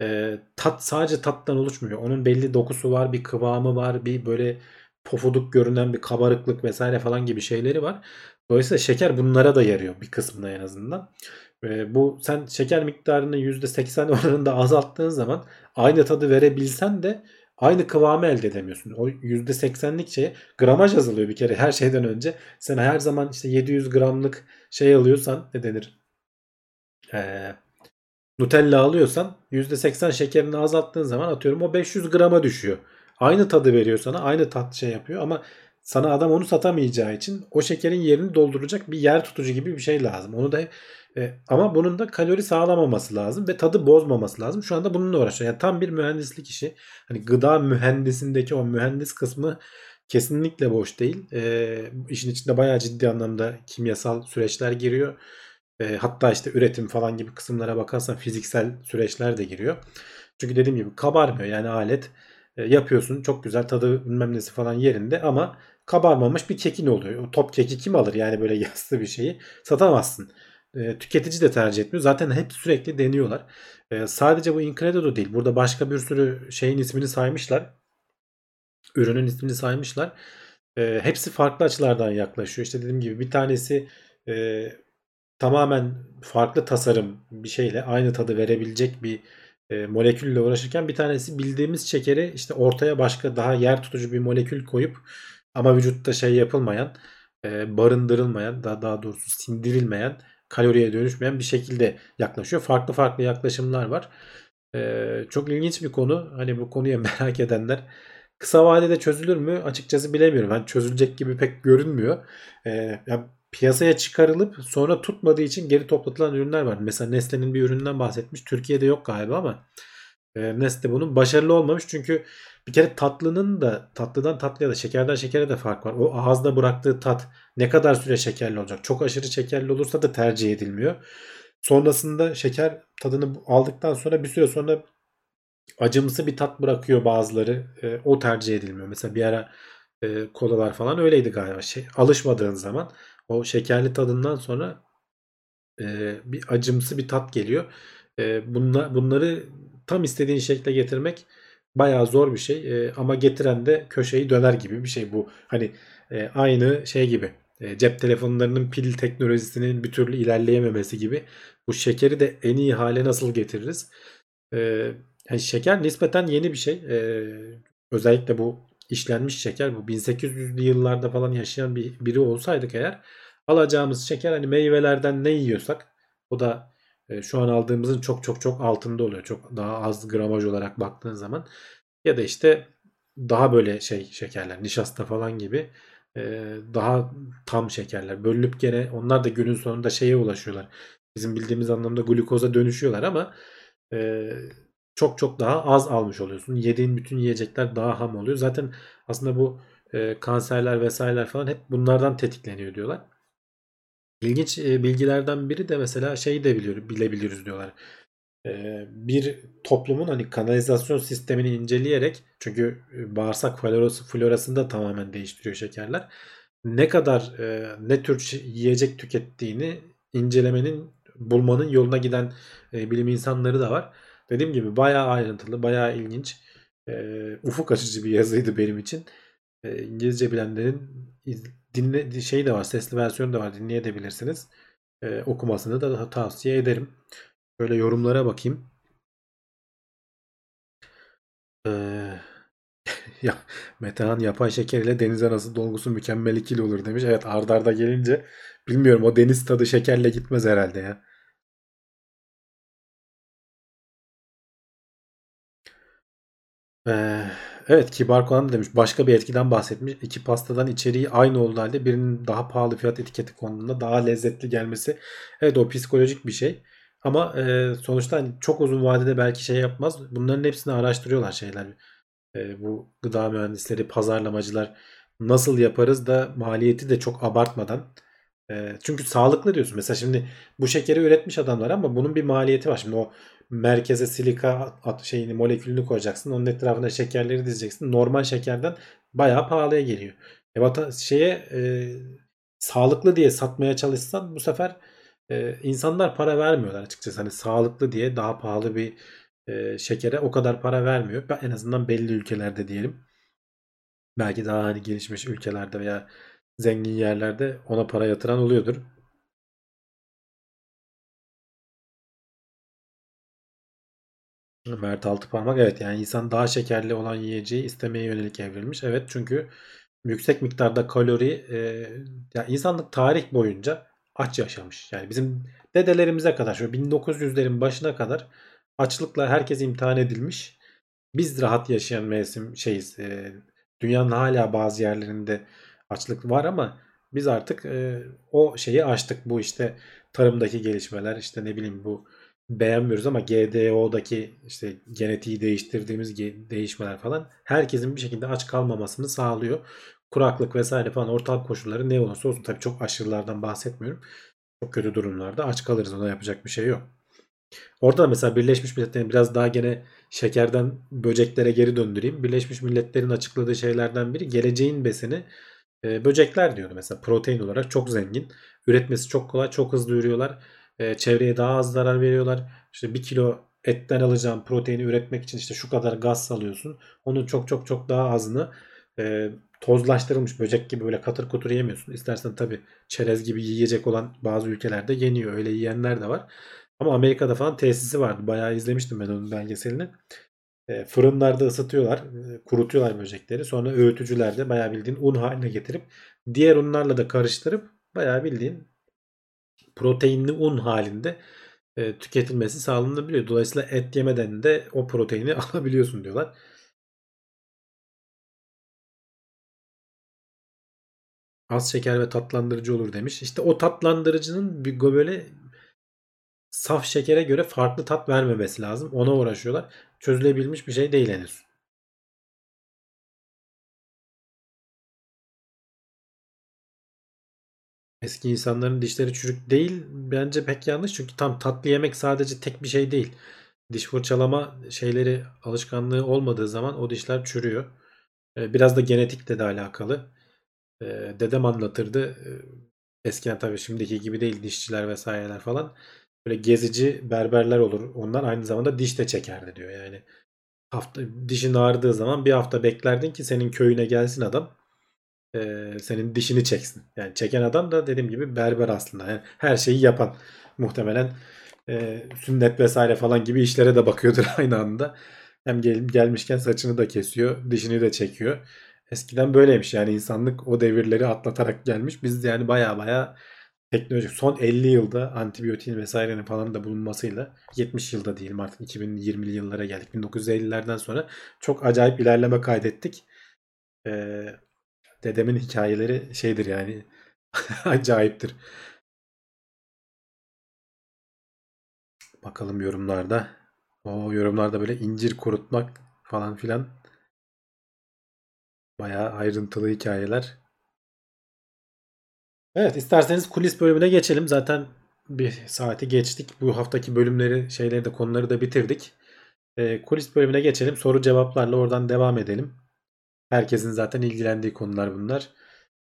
e, tat sadece tattan oluşmuyor. Onun belli dokusu var, bir kıvamı var, bir böyle pofuduk görünen bir kabarıklık vesaire falan gibi şeyleri var. Dolayısıyla şeker bunlara da yarıyor bir kısmına en azından. E, bu sen şeker miktarını %80 oranında azalttığın zaman aynı tadı verebilsen de aynı kıvamı elde edemiyorsun. O %80'lik şeye gramaj yazılıyor bir kere her şeyden önce. Sen her zaman işte 700 gramlık şey alıyorsan ne denir? Ee, Nutella alıyorsan %80 şekerini azalttığın zaman atıyorum o 500 grama düşüyor. Aynı tadı veriyor sana. Aynı tat şey yapıyor ama sana adam onu satamayacağı için o şekerin yerini dolduracak bir yer tutucu gibi bir şey lazım. Onu da e, ama bunun da kalori sağlamaması lazım ve tadı bozmaması lazım. Şu anda bununla uğraşıyor. Yani tam bir mühendislik işi. Hani gıda mühendisindeki o mühendis kısmı kesinlikle boş değil. E, işin içinde bayağı ciddi anlamda kimyasal süreçler giriyor. E, hatta işte üretim falan gibi kısımlara bakarsan fiziksel süreçler de giriyor. Çünkü dediğim gibi kabarmıyor yani alet e, yapıyorsun çok güzel tadı bilmem nesi falan yerinde ama kabarmamış bir kekin oluyor. O top keki kim alır yani böyle yassı bir şeyi satamazsın. E, tüketici de tercih etmiyor. Zaten hep sürekli deniyorlar. E, sadece bu Incredo değil. Burada başka bir sürü şeyin ismini saymışlar. Ürünün ismini saymışlar. E, hepsi farklı açılardan yaklaşıyor. İşte dediğim gibi bir tanesi e, tamamen farklı tasarım bir şeyle aynı tadı verebilecek bir e, molekülle uğraşırken bir tanesi bildiğimiz şekeri işte ortaya başka daha yer tutucu bir molekül koyup ama vücutta şey yapılmayan e, barındırılmayan daha, daha doğrusu sindirilmeyen kaloriye dönüşmeyen bir şekilde yaklaşıyor. Farklı farklı yaklaşımlar var. E, çok ilginç bir konu. Hani bu konuya merak edenler kısa vadede çözülür mü? Açıkçası bilemiyorum. Yani çözülecek gibi pek görünmüyor. E, yani piyasaya çıkarılıp sonra tutmadığı için geri toplatılan ürünler var. Mesela Nestle'nin bir üründen bahsetmiş. Türkiye'de yok galiba ama e, Nestle bunun başarılı olmamış. Çünkü bir kere tatlının da tatlıdan tatlıya da şekerden şekere de fark var. O ağızda bıraktığı tat ne kadar süre şekerli olacak? Çok aşırı şekerli olursa da tercih edilmiyor. Sonrasında şeker tadını aldıktan sonra bir süre sonra acımsı bir tat bırakıyor bazıları. E, o tercih edilmiyor. Mesela bir ara e, kolalar falan öyleydi galiba. Şey, alışmadığın zaman o şekerli tadından sonra e, bir acımsı bir tat geliyor. E, bunla, bunları tam istediğin şekle getirmek bayağı zor bir şey. E, ama getiren de köşeyi döner gibi bir şey bu. Hani e, aynı şey gibi. E, cep telefonlarının pil teknolojisinin bir türlü ilerleyememesi gibi. Bu şekeri de en iyi hale nasıl getiririz? E, yani şeker nispeten yeni bir şey. E, özellikle bu işlenmiş şeker bu 1800'lü yıllarda falan yaşayan bir biri olsaydık eğer alacağımız şeker hani meyvelerden ne yiyorsak o da şu an aldığımızın çok çok çok altında oluyor. Çok daha az gramaj olarak baktığın zaman ya da işte daha böyle şey şekerler nişasta falan gibi e, daha tam şekerler bölünüp gene onlar da günün sonunda şeye ulaşıyorlar. Bizim bildiğimiz anlamda glukoza dönüşüyorlar ama e, çok çok daha az almış oluyorsun. Yediğin bütün yiyecekler daha ham oluyor. Zaten aslında bu e, kanserler vesaireler falan hep bunlardan tetikleniyor diyorlar. İlginç e, bilgilerden biri de mesela şeyi de biliyor, bilebiliriz diyorlar. E, bir toplumun hani kanalizasyon sistemini inceleyerek çünkü e, bağırsak florası, florasını da tamamen değiştiriyor şekerler. Ne kadar ne tür yiyecek tükettiğini incelemenin bulmanın yoluna giden bilim insanları da var. Dediğim gibi bayağı ayrıntılı, bayağı ilginç. Ufuk açıcı bir yazıydı benim için. E, İngilizce bilenlerin dinle şey de var, sesli versiyonu da var. Dinleyebilirsiniz. E, okumasını da tavsiye ederim. Böyle yorumlara bakayım. Ee, ya Metehan yapay şeker ile deniz anası dolgusu mükemmel ikili olur demiş. Evet ardarda arda gelince bilmiyorum o deniz tadı şekerle gitmez herhalde ya. Ee, evet Kibar Konan demiş. Başka bir etkiden bahsetmiş. İki pastadan içeriği aynı olduğu halde birinin daha pahalı fiyat etiketi konduğunda daha lezzetli gelmesi. Evet o psikolojik bir şey. Ama e, sonuçta hani çok uzun vadede belki şey yapmaz. Bunların hepsini araştırıyorlar şeyler. E, bu gıda mühendisleri, pazarlamacılar nasıl yaparız da maliyeti de çok abartmadan. E, çünkü sağlıklı diyorsun. Mesela şimdi bu şekeri üretmiş adamlar ama bunun bir maliyeti var. Şimdi o merkeze silika at şeyini molekülünü koyacaksın. Onun etrafına şekerleri dizeceksin. Normal şekerden bayağı pahalıya geliyor. E vata, şeye e, sağlıklı diye satmaya çalışsan bu sefer e, insanlar para vermiyorlar açıkçası. Hani sağlıklı diye daha pahalı bir e, şekere o kadar para vermiyor. En azından belli ülkelerde diyelim. Belki daha hani gelişmiş ülkelerde veya zengin yerlerde ona para yatıran oluyordur. Mert Altıparmak evet yani insan daha şekerli olan yiyeceği istemeye yönelik evrilmiş. Evet çünkü yüksek miktarda kalori e, ya insanlık tarih boyunca aç yaşamış. Yani bizim dedelerimize kadar şu 1900'lerin başına kadar açlıkla herkes imtihan edilmiş. Biz rahat yaşayan mevsim şeyiz. e, dünyanın hala bazı yerlerinde açlık var ama biz artık e, o şeyi aştık. Bu işte tarımdaki gelişmeler işte ne bileyim bu beğenmiyoruz ama GDO'daki işte genetiği değiştirdiğimiz değişmeler falan herkesin bir şekilde aç kalmamasını sağlıyor. Kuraklık vesaire falan ortalık koşulları ne olursa olsun tabii çok aşırılardan bahsetmiyorum. Çok kötü durumlarda aç kalırız ona yapacak bir şey yok. Orada da mesela Birleşmiş Milletler'in biraz daha gene şekerden böceklere geri döndüreyim. Birleşmiş Milletler'in açıkladığı şeylerden biri geleceğin besini e, böcekler diyordu mesela protein olarak çok zengin. Üretmesi çok kolay, çok hızlı ürüyorlar. E, çevreye daha az zarar veriyorlar. İşte bir kilo etten alacağın proteini üretmek için işte şu kadar gaz salıyorsun. Onun çok çok çok daha azını e, tozlaştırılmış böcek gibi böyle katır kutur yemiyorsun. İstersen tabii çerez gibi yiyecek olan bazı ülkelerde yeniyor. Öyle yiyenler de var. Ama Amerika'da falan tesisi vardı. Bayağı izlemiştim ben onun belgeselini. E, fırınlarda ısıtıyorlar, e, kurutuyorlar böcekleri. Sonra öğütücülerde bayağı bildiğin un haline getirip diğer unlarla da karıştırıp bayağı bildiğin proteinli un halinde e, tüketilmesi sağlanabiliyor. Dolayısıyla et yemeden de o proteini alabiliyorsun diyorlar. Az şeker ve tatlandırıcı olur demiş. İşte o tatlandırıcının bir böyle saf şekere göre farklı tat vermemesi lazım. Ona uğraşıyorlar. Çözülebilmiş bir şey değil henüz. Eski insanların dişleri çürük değil. Bence pek yanlış. Çünkü tam tatlı yemek sadece tek bir şey değil. Diş fırçalama şeyleri alışkanlığı olmadığı zaman o dişler çürüyor. Ee, Biraz da genetikle de alakalı. Ee, Dedem anlatırdı. Ee, Eskiden tabii şimdiki gibi değil dişçiler vesaireler falan. Böyle gezici berberler olur. Onlar aynı zamanda diş de çekerdi diyor. Yani hafta dişin ağrıdığı zaman bir hafta beklerdin ki senin köyüne gelsin adam e, senin dişini çeksin. Yani çeken adam da dediğim gibi berber aslında. Yani her şeyi yapan muhtemelen e, sünnet vesaire falan gibi işlere de bakıyordur aynı anda. Hem gel, gelmişken saçını da kesiyor, dişini de çekiyor. Eskiden böyleymiş yani insanlık o devirleri atlatarak gelmiş. Biz de yani baya baya teknolojik son 50 yılda antibiyotiğin vesairenin falan da bulunmasıyla 70 yılda diyelim artık 2020'li yıllara geldik. 1950'lerden sonra çok acayip ilerleme kaydettik. Ee, Dedemin hikayeleri şeydir yani acayiptir. Bakalım yorumlarda. O yorumlarda böyle incir kurutmak falan filan bayağı ayrıntılı hikayeler. Evet isterseniz kulis bölümüne geçelim. Zaten bir saati geçtik. Bu haftaki bölümleri şeyleri de konuları da bitirdik. Ee, kulis bölümüne geçelim. Soru cevaplarla oradan devam edelim. Herkesin zaten ilgilendiği konular bunlar.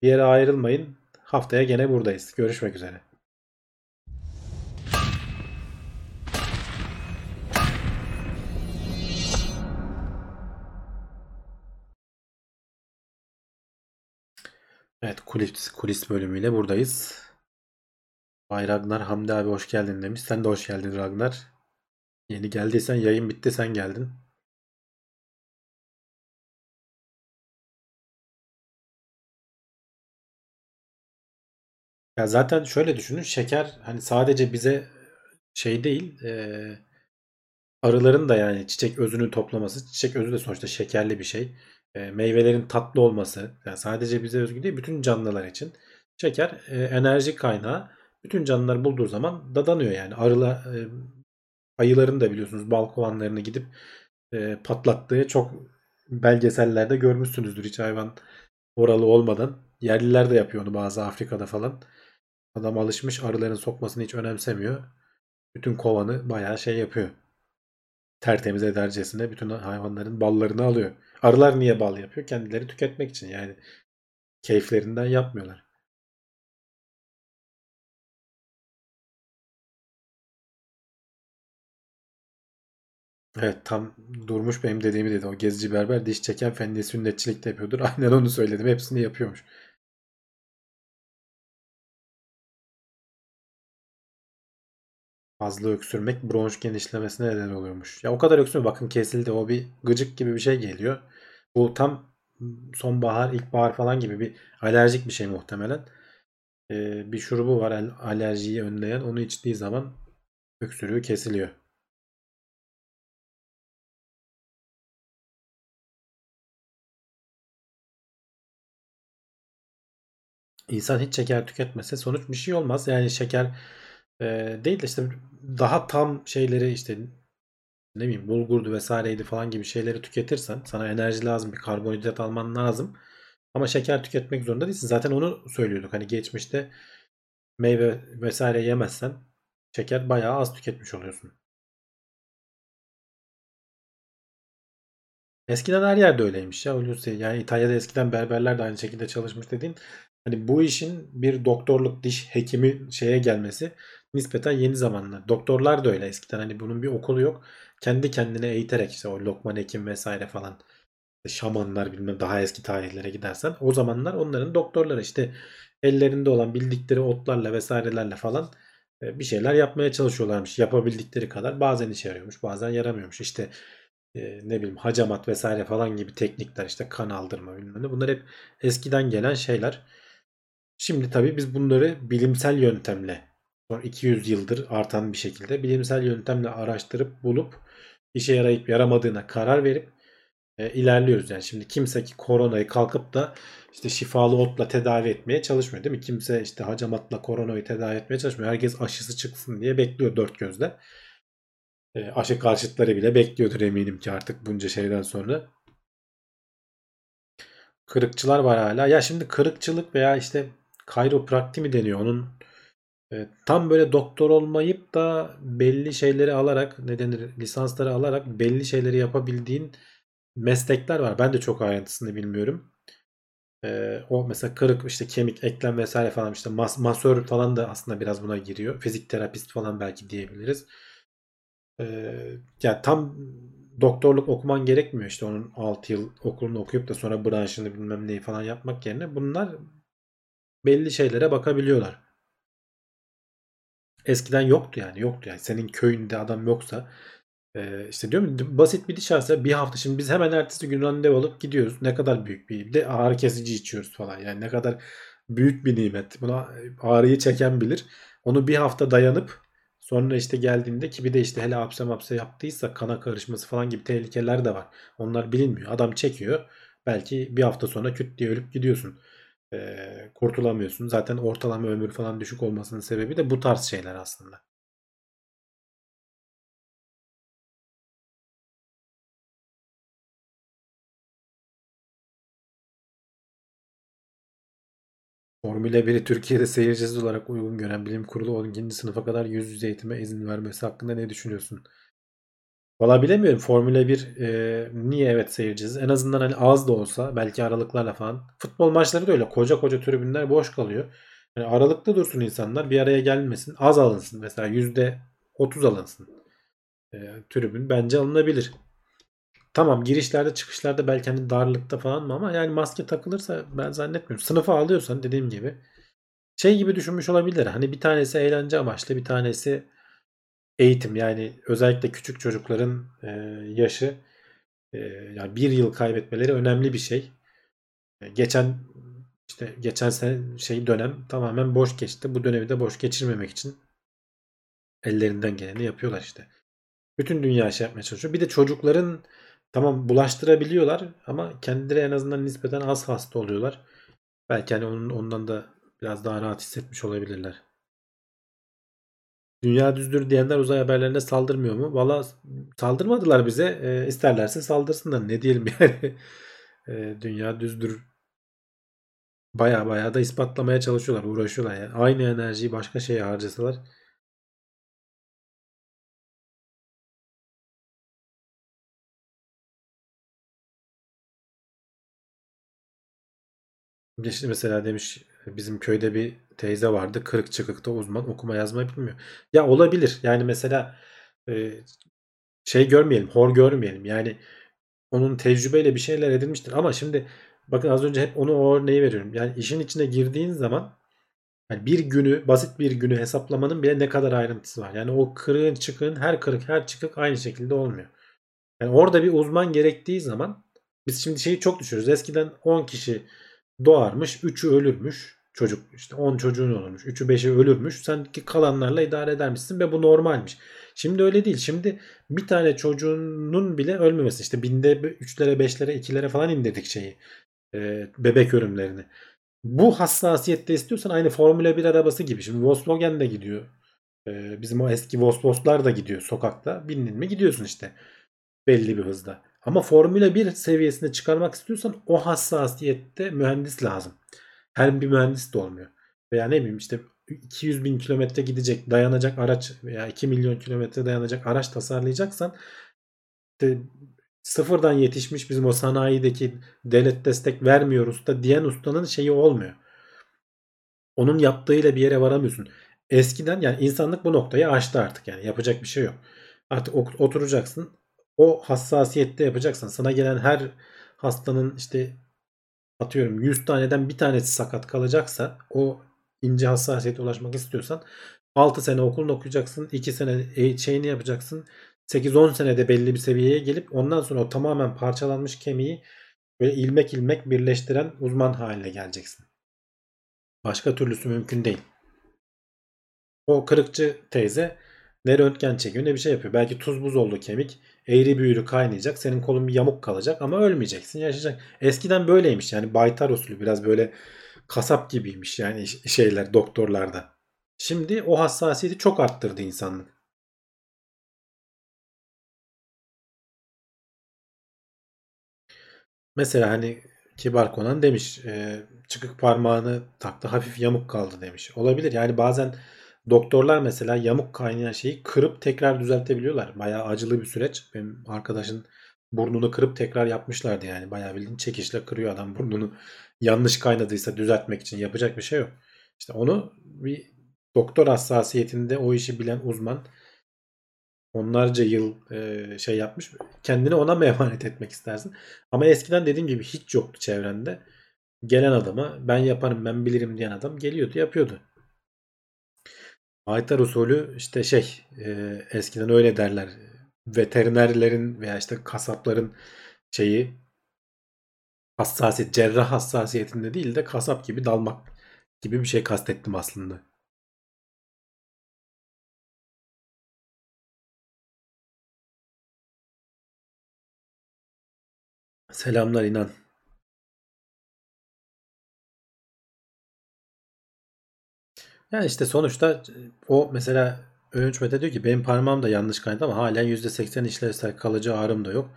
Bir yere ayrılmayın. Haftaya gene buradayız. Görüşmek üzere. Evet kulis, kulis bölümüyle buradayız. Bay Ragnar Hamdi abi hoş geldin demiş. Sen de hoş geldin Ragnar. Yeni geldiysen yayın bitti sen geldin. Ya zaten şöyle düşünün şeker hani sadece bize şey değil e, arıların da yani çiçek özünü toplaması çiçek özü de sonuçta şekerli bir şey. E, meyvelerin tatlı olması yani sadece bize özgü değil bütün canlılar için şeker e, enerji kaynağı bütün canlılar bulduğu zaman dadanıyor yani arıla e, ayıların da biliyorsunuz bal kovanlarını gidip e, patlattığı çok belgesellerde görmüşsünüzdür hiç hayvan oralı olmadan. Yerliler de yapıyor onu bazı Afrika'da falan. Adam alışmış arıların sokmasını hiç önemsemiyor. Bütün kovanı bayağı şey yapıyor. Tertemiz edercesine bütün hayvanların ballarını alıyor. Arılar niye bal yapıyor? Kendileri tüketmek için yani. Keyiflerinden yapmıyorlar. Evet tam Durmuş benim dediğimi dedi. O gezici berber diş çeken fendi sünnetçilik de yapıyordur. Aynen onu söyledim. Hepsini yapıyormuş. Fazla öksürmek bronş genişlemesine neden oluyormuş. Ya o kadar öksürme bakın kesildi. O bir gıcık gibi bir şey geliyor. Bu tam sonbahar, ilkbahar falan gibi bir alerjik bir şey muhtemelen. Ee, bir şurubu var al- alerjiyi önleyen. Onu içtiği zaman öksürüğü kesiliyor. İnsan hiç şeker tüketmese sonuç bir şey olmaz. Yani şeker e, değil de işte daha tam şeyleri işte ne bileyim bulgurdu vesaireydi falan gibi şeyleri tüketirsen sana enerji lazım bir karbonhidrat alman lazım. Ama şeker tüketmek zorunda değilsin. Zaten onu söylüyorduk. Hani geçmişte meyve vesaire yemezsen şeker bayağı az tüketmiş oluyorsun. Eskiden her yerde öyleymiş ya. Yani İtalya'da eskiden berberler de aynı şekilde çalışmış dediğin. Hani bu işin bir doktorluk diş hekimi şeye gelmesi nispeten yeni zamanlar. Doktorlar da öyle eskiden hani bunun bir okulu yok. Kendi kendine eğiterek işte o Lokman Hekim vesaire falan şamanlar bilmem daha eski tarihlere gidersen o zamanlar onların doktorları işte ellerinde olan bildikleri otlarla vesairelerle falan e, bir şeyler yapmaya çalışıyorlarmış. Yapabildikleri kadar bazen işe yarıyormuş bazen yaramıyormuş. İşte e, ne bileyim hacamat vesaire falan gibi teknikler işte kan aldırma bilmem ne bunlar hep eskiden gelen şeyler. Şimdi tabii biz bunları bilimsel yöntemle son 200 yıldır artan bir şekilde bilimsel yöntemle araştırıp bulup işe yarayıp yaramadığına karar verip e, ilerliyoruz. Yani şimdi kimse ki koronayı kalkıp da işte şifalı otla tedavi etmeye çalışmıyor değil mi? Kimse işte hacamatla koronayı tedavi etmeye çalışmıyor. Herkes aşısı çıksın diye bekliyor dört gözle. E, aşı karşıtları bile bekliyordur eminim ki artık bunca şeyden sonra. Kırıkçılar var hala. Ya şimdi kırıkçılık veya işte kayroprakti mi deniyor? Onun tam böyle doktor olmayıp da belli şeyleri alarak ne denir lisansları alarak belli şeyleri yapabildiğin meslekler var. Ben de çok ayrıntısını bilmiyorum. E, o mesela kırık işte kemik eklem vesaire falan işte mas masör falan da aslında biraz buna giriyor. Fizik terapist falan belki diyebiliriz. E, yani tam doktorluk okuman gerekmiyor işte onun 6 yıl okulunu okuyup da sonra branşını bilmem neyi falan yapmak yerine bunlar belli şeylere bakabiliyorlar. Eskiden yoktu yani yoktu yani. Senin köyünde adam yoksa e, işte diyorum basit bir diş bir hafta şimdi biz hemen ertesi gün randevu alıp gidiyoruz. Ne kadar büyük bir de ağrı kesici içiyoruz falan. Yani ne kadar büyük bir nimet. Buna ağrıyı çeken bilir. Onu bir hafta dayanıp sonra işte geldiğinde ki bir de işte hele hapse mapse yaptıysa kana karışması falan gibi tehlikeler de var. Onlar bilinmiyor. Adam çekiyor. Belki bir hafta sonra küt diye ölüp gidiyorsun e, kurtulamıyorsun. Zaten ortalama ömür falan düşük olmasının sebebi de bu tarz şeyler aslında. Formula 1'i Türkiye'de seyircisiz olarak uygun gören bilim kurulu 12. sınıfa kadar yüz yüze eğitime izin vermesi hakkında ne düşünüyorsun? Valla bilemiyorum. Formula 1 e, niye evet seyircisiz? En azından hani az da olsa belki aralıklarla falan. Futbol maçları da öyle. Koca koca tribünler boş kalıyor. Yani aralıkta dursun insanlar. Bir araya gelmesin. Az alınsın. Mesela %30 alınsın. E, tribün bence alınabilir. Tamam girişlerde çıkışlarda belki hani darlıkta falan mı ama yani maske takılırsa ben zannetmiyorum. Sınıfa alıyorsan dediğim gibi şey gibi düşünmüş olabilir. Hani bir tanesi eğlence amaçlı bir tanesi eğitim yani özellikle küçük çocukların e, yaşı e, yani bir yıl kaybetmeleri önemli bir şey. Geçen işte geçen sene şey dönem tamamen boş geçti. Bu dönemi de boş geçirmemek için ellerinden geleni yapıyorlar işte. Bütün dünya şey yapmaya çalışıyor. Bir de çocukların tamam bulaştırabiliyorlar ama kendileri en azından nispeten az hasta oluyorlar. Belki hani onun, ondan da biraz daha rahat hissetmiş olabilirler. Dünya düzdür diyenler uzay haberlerine saldırmıyor mu? Valla saldırmadılar bize. E, isterlerse saldırsınlar. Ne diyelim yani. E, dünya düzdür. Baya baya da ispatlamaya çalışıyorlar. Uğraşıyorlar yani. Aynı enerjiyi başka şeye harcasalar. İşte mesela demiş bizim köyde bir teyze vardı. Kırık çıkıkta uzman okuma yazma bilmiyor. Ya olabilir. Yani mesela e, şey görmeyelim, hor görmeyelim. Yani onun tecrübeyle bir şeyler edinmiştir. Ama şimdi bakın az önce hep onu o örneği veriyorum. Yani işin içine girdiğin zaman yani bir günü, basit bir günü hesaplamanın bile ne kadar ayrıntısı var. Yani o kırığın çıkığın her kırık her çıkık aynı şekilde olmuyor. Yani orada bir uzman gerektiği zaman biz şimdi şeyi çok düşürüyoruz. Eskiden 10 kişi doğarmış, 3'ü ölürmüş. Çocuk işte 10 çocuğun olurmuş. 3'ü 5'i ölürmüş. Sen kalanlarla idare edermişsin ve bu normalmiş. Şimdi öyle değil. Şimdi bir tane çocuğunun bile ölmemesi. işte binde 3'lere 5'lere 2'lere falan indirdik şeyi. E, bebek ölümlerini. Bu hassasiyette istiyorsan aynı Formula 1 arabası gibi. Şimdi Volkswagen de gidiyor. E, bizim o eski Volkswagen'lar da gidiyor sokakta. Bindin mi gidiyorsun işte. Belli bir hızda. Ama Formula 1 seviyesine çıkarmak istiyorsan o hassasiyette mühendis lazım. Her bir mühendis de olmuyor. Veya ne bileyim işte 200 bin kilometre gidecek dayanacak araç veya 2 milyon kilometre dayanacak araç tasarlayacaksan işte sıfırdan yetişmiş bizim o sanayideki devlet destek vermiyoruz da diyen ustanın şeyi olmuyor. Onun yaptığıyla bir yere varamıyorsun. Eskiden yani insanlık bu noktayı aştı artık yani yapacak bir şey yok. Artık oturacaksın o hassasiyette yapacaksın. Sana gelen her hastanın işte atıyorum 100 taneden bir tanesi sakat kalacaksa o ince hassasiyete ulaşmak istiyorsan 6 sene okulunu okuyacaksın. 2 sene e, şeyini yapacaksın. 8-10 senede belli bir seviyeye gelip ondan sonra o tamamen parçalanmış kemiği böyle ilmek ilmek birleştiren uzman haline geleceksin. Başka türlüsü mümkün değil. O kırıkçı teyze ne röntgen çekiyor ne bir şey yapıyor. Belki tuz buz oldu kemik. Eğri büğrü kaynayacak. Senin kolun bir yamuk kalacak ama ölmeyeceksin. Yaşayacak. Eskiden böyleymiş yani baytar usulü biraz böyle kasap gibiymiş yani şeyler doktorlarda. Şimdi o hassasiyeti çok arttırdı insanlık. Mesela hani Kibar Konan demiş çıkık parmağını taktı hafif yamuk kaldı demiş. Olabilir yani bazen doktorlar mesela yamuk kaynayan şeyi kırıp tekrar düzeltebiliyorlar. Bayağı acılı bir süreç. Benim arkadaşın burnunu kırıp tekrar yapmışlardı yani. Bayağı bildiğin çekişle kırıyor adam burnunu. Yanlış kaynadıysa düzeltmek için yapacak bir şey yok. İşte onu bir doktor hassasiyetinde o işi bilen uzman onlarca yıl e, şey yapmış. Kendini ona mı emanet etmek istersin? Ama eskiden dediğim gibi hiç yoktu çevrende. Gelen adama ben yaparım ben bilirim diyen adam geliyordu yapıyordu. Aytar usulü işte şey e, eskiden öyle derler. Veterinerlerin veya işte kasapların şeyi hassasiyet, cerrah hassasiyetinde değil de kasap gibi dalmak gibi bir şey kastettim aslında. Selamlar inan. Yani işte sonuçta o mesela Övünç Mete diyor ki benim parmağım da yanlış kaynadı ama halen %80 işlevsel kalıcı ağrım da yok.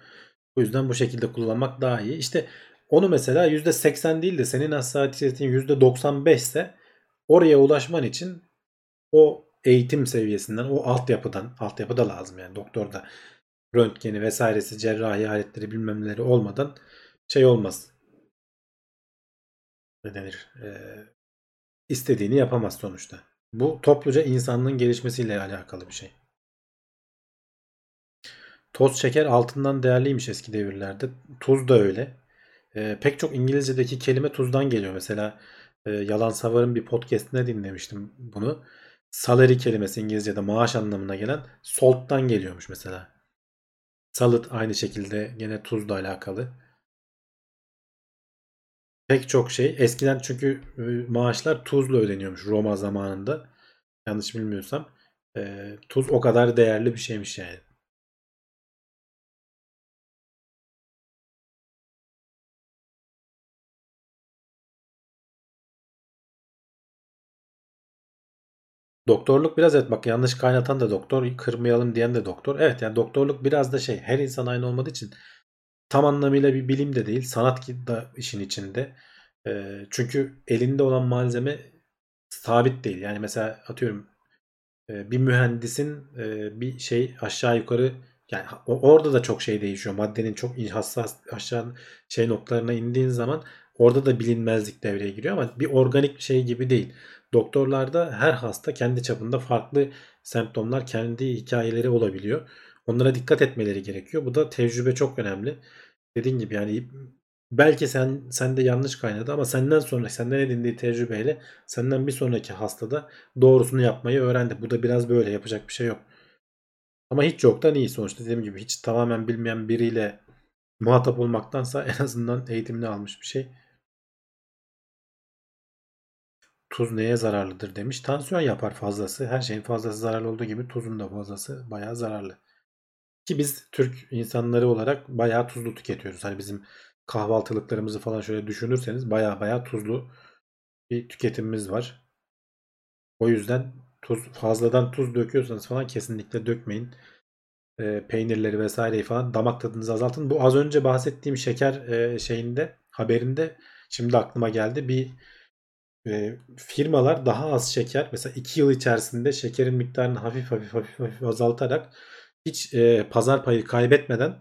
Bu yüzden bu şekilde kullanmak daha iyi. İşte onu mesela %80 değil de senin hassasiyetin %95 ise oraya ulaşman için o eğitim seviyesinden, o altyapıdan, altyapı da lazım yani doktorda röntgeni vesairesi, cerrahi aletleri bilmemleri olmadan şey olmaz. Ne denir? Ee, istediğini yapamaz sonuçta. Bu topluca insanlığın gelişmesiyle alakalı bir şey. Toz şeker altından değerliymiş eski devirlerde. Tuz da öyle. E, pek çok İngilizce'deki kelime tuzdan geliyor. Mesela e, Yalan Savar'ın bir podcastine dinlemiştim bunu. Salary kelimesi İngilizce'de maaş anlamına gelen salt'tan geliyormuş mesela. Salıt aynı şekilde gene tuzla alakalı pek çok şey. Eskiden çünkü maaşlar tuzla ödeniyormuş Roma zamanında. Yanlış bilmiyorsam. E, tuz o kadar değerli bir şeymiş yani. Doktorluk biraz evet bak yanlış kaynatan da doktor, kırmayalım diyen de doktor. Evet yani doktorluk biraz da şey her insan aynı olmadığı için tam anlamıyla bir bilim de değil. Sanat da işin içinde. E, çünkü elinde olan malzeme sabit değil. Yani mesela atıyorum e, bir mühendisin e, bir şey aşağı yukarı yani orada da çok şey değişiyor. Maddenin çok hassas aşağı şey noktalarına indiğin zaman orada da bilinmezlik devreye giriyor ama bir organik bir şey gibi değil. Doktorlarda her hasta kendi çapında farklı semptomlar, kendi hikayeleri olabiliyor. Onlara dikkat etmeleri gerekiyor. Bu da tecrübe çok önemli. Dediğin gibi yani belki sen sende yanlış kaynadı ama senden sonra senden edindiği tecrübeyle senden bir sonraki hastada doğrusunu yapmayı öğrendi. Bu da biraz böyle yapacak bir şey yok. Ama hiç yoktan iyi sonuçta dediğim gibi hiç tamamen bilmeyen biriyle muhatap olmaktansa en azından eğitimini almış bir şey. Tuz neye zararlıdır demiş. Tansiyon yapar fazlası. Her şeyin fazlası zararlı olduğu gibi tuzun da fazlası bayağı zararlı. Ki biz Türk insanları olarak bayağı tuzlu tüketiyoruz. Hani bizim kahvaltılıklarımızı falan şöyle düşünürseniz bayağı bayağı tuzlu bir tüketimimiz var. O yüzden tuz fazladan tuz döküyorsanız falan kesinlikle dökmeyin. E, peynirleri vesaireyi falan damak tadınızı azaltın. Bu az önce bahsettiğim şeker e, şeyinde haberinde şimdi aklıma geldi. Bir e, firmalar daha az şeker mesela 2 yıl içerisinde şekerin miktarını hafif hafif hafif, hafif azaltarak hiç e, pazar payı kaybetmeden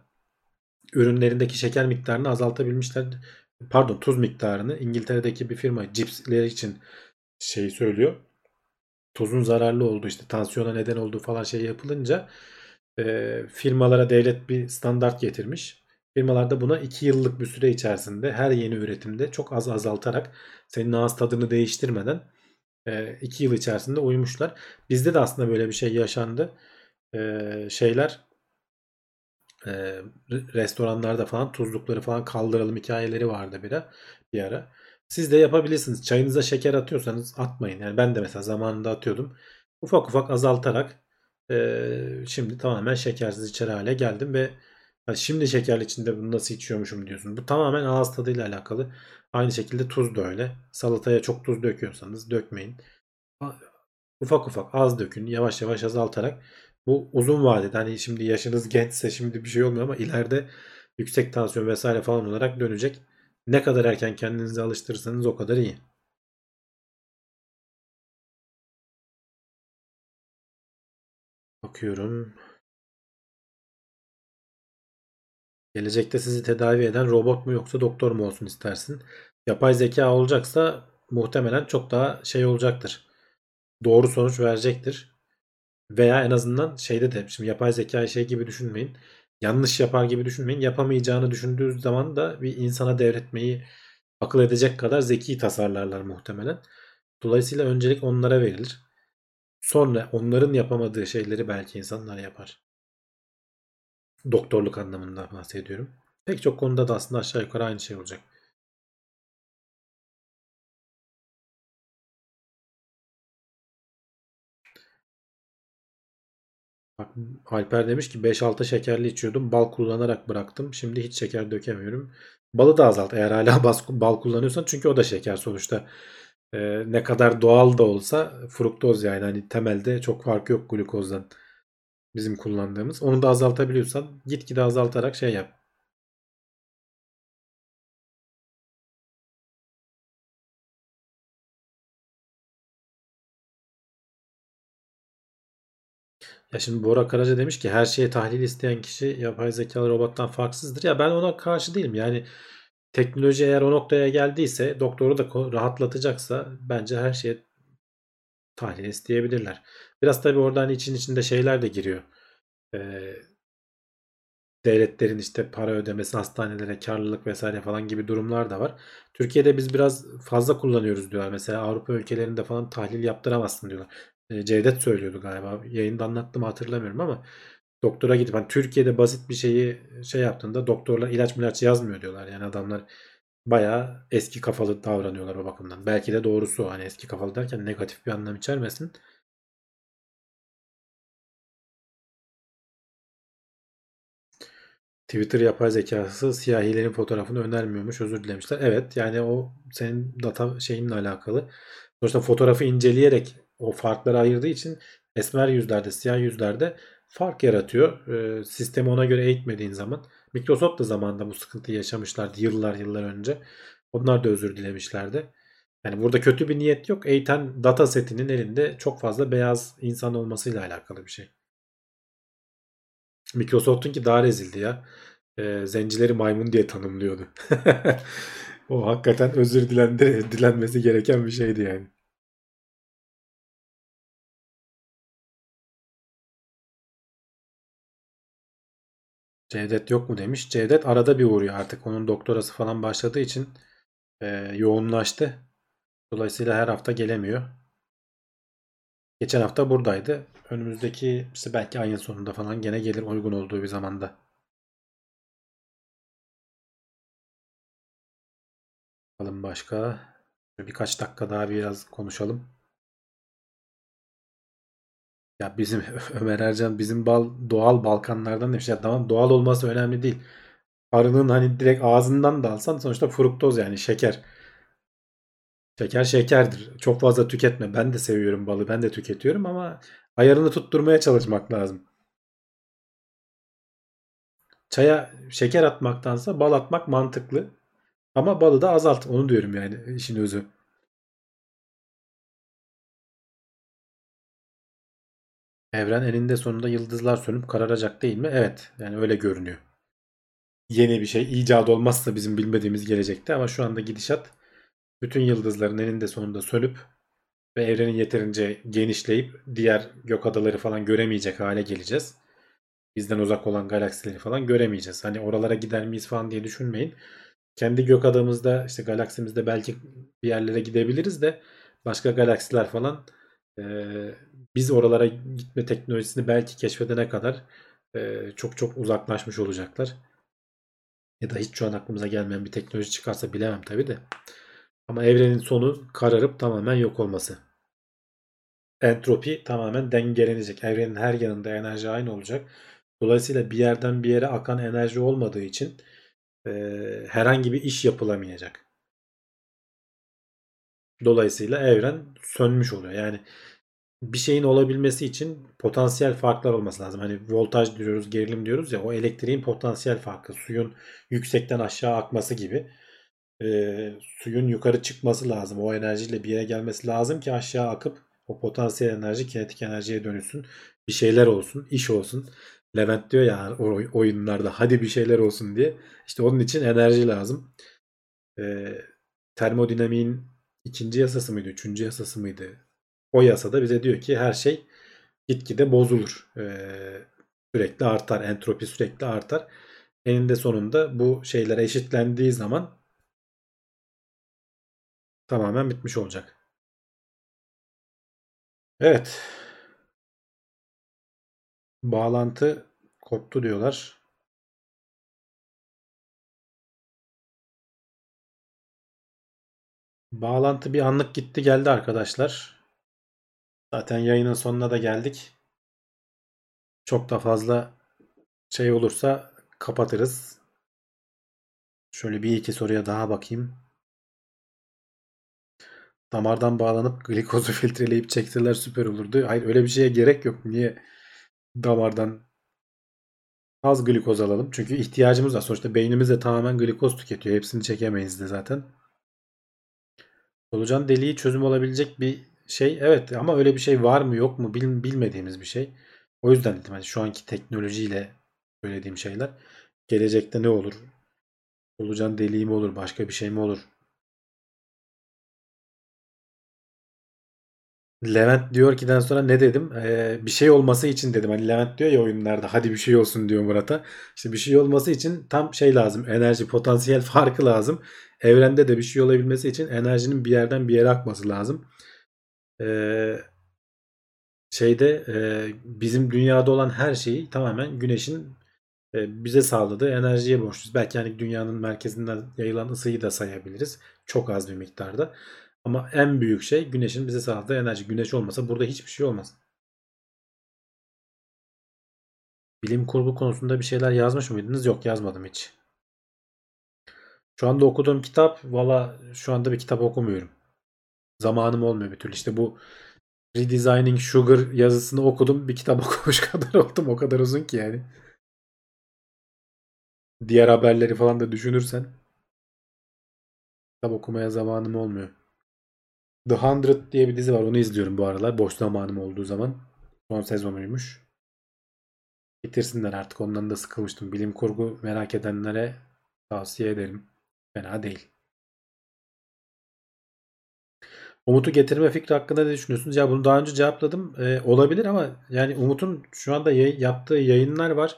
ürünlerindeki şeker miktarını azaltabilmişler. Pardon tuz miktarını İngiltere'deki bir firma cipsleri için şey söylüyor. Tuzun zararlı olduğu işte tansiyona neden olduğu falan şey yapılınca e, firmalara devlet bir standart getirmiş. Firmalar da buna 2 yıllık bir süre içerisinde her yeni üretimde çok az azaltarak senin ağız tadını değiştirmeden 2 yıl içerisinde uymuşlar. Bizde de aslında böyle bir şey yaşandı. Şeyler restoranlarda falan tuzlukları falan kaldıralım hikayeleri vardı bir. Bir ara. Siz de yapabilirsiniz. Çayınıza şeker atıyorsanız atmayın. Yani ben de mesela zamanında atıyordum. Ufak ufak azaltarak şimdi tamamen şekersiz içer hale geldim ve yani şimdi şekerli içinde bunu nasıl içiyormuşum diyorsun. Bu tamamen ağız tadıyla alakalı. Aynı şekilde tuz da öyle. Salataya çok tuz döküyorsanız dökmeyin. Ufak ufak az dökün. Yavaş yavaş azaltarak. Bu uzun vadede hani şimdi yaşınız gençse şimdi bir şey olmuyor ama ileride yüksek tansiyon vesaire falan olarak dönecek. Ne kadar erken kendinizi alıştırırsanız o kadar iyi. Bakıyorum. Gelecekte sizi tedavi eden robot mu yoksa doktor mu olsun istersin? Yapay zeka olacaksa muhtemelen çok daha şey olacaktır. Doğru sonuç verecektir. Veya en azından şeyde de şimdi yapay zeka şey gibi düşünmeyin. Yanlış yapar gibi düşünmeyin. Yapamayacağını düşündüğü zaman da bir insana devretmeyi akıl edecek kadar zeki tasarlarlar muhtemelen. Dolayısıyla öncelik onlara verilir. Sonra onların yapamadığı şeyleri belki insanlar yapar. Doktorluk anlamında bahsediyorum. Pek çok konuda da aslında aşağı yukarı aynı şey olacak. Alper demiş ki 5-6 şekerli içiyordum. Bal kullanarak bıraktım. Şimdi hiç şeker dökemiyorum. Balı da azalt eğer hala bal kullanıyorsan. Çünkü o da şeker sonuçta. Ee, ne kadar doğal da olsa fruktoz yani. Hani temelde çok farkı yok glukozdan. Bizim kullandığımız. Onu da azaltabiliyorsan gitgide azaltarak şey yap. Ya şimdi Bora Karaca demiş ki her şeye tahlil isteyen kişi yapay zekalı robottan farksızdır. Ya ben ona karşı değilim. Yani teknoloji eğer o noktaya geldiyse doktoru da rahatlatacaksa bence her şeye tahlil isteyebilirler. Biraz tabi oradan için içinde şeyler de giriyor. Ee, devletlerin işte para ödemesi, hastanelere karlılık vesaire falan gibi durumlar da var. Türkiye'de biz biraz fazla kullanıyoruz diyorlar. Mesela Avrupa ülkelerinde falan tahlil yaptıramazsın diyorlar. Cevdet söylüyordu galiba. Yayında anlattım hatırlamıyorum ama doktora gidip hani Türkiye'de basit bir şeyi şey yaptığında doktorlar ilaç milaç yazmıyor diyorlar. Yani adamlar bayağı eski kafalı davranıyorlar o bakımdan. Belki de doğrusu hani eski kafalı derken negatif bir anlam içermesin. Twitter yapay zekası siyahilerin fotoğrafını önermiyormuş. Özür dilemişler. Evet yani o senin data şeyinle alakalı. Sonuçta fotoğrafı inceleyerek o farkları ayırdığı için esmer yüzlerde, siyah yüzlerde fark yaratıyor. E, sistemi ona göre eğitmediğin zaman. Microsoft da zamanında bu sıkıntıyı yaşamışlardı yıllar yıllar önce. Onlar da özür dilemişlerdi. Yani burada kötü bir niyet yok. Eğiten data setinin elinde çok fazla beyaz insan olmasıyla alakalı bir şey. Microsoft'unki daha rezildi ya. E, zencileri maymun diye tanımlıyordu. o hakikaten özür dilendi, dilenmesi gereken bir şeydi yani. Cevdet yok mu demiş. Cevdet arada bir uğruyor artık. Onun doktorası falan başladığı için e, yoğunlaştı. Dolayısıyla her hafta gelemiyor. Geçen hafta buradaydı. Önümüzdeki işte belki ayın sonunda falan gene gelir uygun olduğu bir zamanda. Bakalım başka. Birkaç dakika daha biraz konuşalım. Ya bizim Ömer Ercan bizim bal doğal Balkanlardan demiş. Ya tamam doğal olması önemli değil. Arının hani direkt ağzından da alsan sonuçta fruktoz yani şeker. Şeker şekerdir. Çok fazla tüketme. Ben de seviyorum balı. Ben de tüketiyorum ama ayarını tutturmaya çalışmak lazım. Çaya şeker atmaktansa bal atmak mantıklı. Ama balı da azalt. Onu diyorum yani işin özü. Evren eninde sonunda yıldızlar sönüp kararacak değil mi? Evet. Yani öyle görünüyor. Yeni bir şey icat olmazsa bizim bilmediğimiz gelecekte ama şu anda gidişat bütün yıldızların eninde sonunda sönüp ve evrenin yeterince genişleyip diğer gök adaları falan göremeyecek hale geleceğiz. Bizden uzak olan galaksileri falan göremeyeceğiz. Hani oralara gider miyiz falan diye düşünmeyin. Kendi gök adamızda işte galaksimizde belki bir yerlere gidebiliriz de başka galaksiler falan e, biz oralara gitme teknolojisini belki keşfedene kadar e, çok çok uzaklaşmış olacaklar. Ya da hiç şu an aklımıza gelmeyen bir teknoloji çıkarsa bilemem tabi de. Ama evrenin sonu kararıp tamamen yok olması. Entropi tamamen dengelenecek. Evrenin her yanında enerji aynı olacak. Dolayısıyla bir yerden bir yere akan enerji olmadığı için e, herhangi bir iş yapılamayacak. Dolayısıyla evren sönmüş oluyor. Yani bir şeyin olabilmesi için potansiyel farklar olması lazım. Hani voltaj diyoruz, gerilim diyoruz ya o elektriğin potansiyel farkı. Suyun yüksekten aşağı akması gibi. E, suyun yukarı çıkması lazım. O enerjiyle bir yere gelmesi lazım ki aşağı akıp o potansiyel enerji kinetik enerjiye dönüşsün. Bir şeyler olsun, iş olsun. Levent diyor ya oyunlarda hadi bir şeyler olsun diye. İşte onun için enerji lazım. E, termodinamiğin ikinci yasası mıydı, üçüncü yasası mıydı? O yasada bize diyor ki her şey gitgide bozulur. Ee, sürekli artar. Entropi sürekli artar. Eninde sonunda bu şeyler eşitlendiği zaman tamamen bitmiş olacak. Evet. Bağlantı koptu diyorlar. Bağlantı bir anlık gitti geldi arkadaşlar. Zaten yayının sonuna da geldik. Çok da fazla şey olursa kapatırız. Şöyle bir iki soruya daha bakayım. Damardan bağlanıp glikozu filtreleyip çekseler süper olurdu. Hayır öyle bir şeye gerek yok. Niye damardan az glikoz alalım? Çünkü ihtiyacımız var. Sonuçta beynimiz de tamamen glikoz tüketiyor. Hepsini çekemeyiz de zaten. Solucan deliği çözüm olabilecek bir şey evet ama öyle bir şey var mı yok mu bil, bilmediğimiz bir şey. O yüzden dedim hani şu anki teknolojiyle söylediğim şeyler gelecekte ne olur? Solucan deliği mi olur? Başka bir şey mi olur? Levent diyor ki'den sonra ne dedim? Ee, bir şey olması için dedim. Hani Levent diyor ya oyunlarda hadi bir şey olsun diyor Murat'a. İşte bir şey olması için tam şey lazım. Enerji, potansiyel farkı lazım. Evrende de bir şey olabilmesi için enerjinin bir yerden bir yere akması lazım. Ee, şeyde e, bizim dünyada olan her şeyi tamamen güneşin e, bize sağladığı enerjiye borçluyuz. Belki yani dünyanın merkezinden yayılan ısıyı da sayabiliriz. Çok az bir miktarda. Ama en büyük şey güneşin bize sağladığı enerji. Güneş olmasa burada hiçbir şey olmaz. Bilim kurgu konusunda bir şeyler yazmış mıydınız? Yok yazmadım hiç. Şu anda okuduğum kitap valla şu anda bir kitap okumuyorum. Zamanım olmuyor bir türlü. İşte bu Redesigning Sugar yazısını okudum. Bir kitap okumuş kadar oldum. O kadar uzun ki yani. Diğer haberleri falan da düşünürsen kitap okumaya zamanım olmuyor. The Hundred diye bir dizi var. Onu izliyorum bu aralar. Boş zamanım olduğu zaman. Son sezonuymuş. Bitirsinler artık. Ondan da sıkılmıştım. Bilim kurgu merak edenlere tavsiye ederim. Fena değil. Umut'u getirme fikri hakkında ne düşünüyorsunuz? Ya bunu daha önce cevapladım. Ee, olabilir ama yani Umut'un şu anda yay- yaptığı yayınlar var.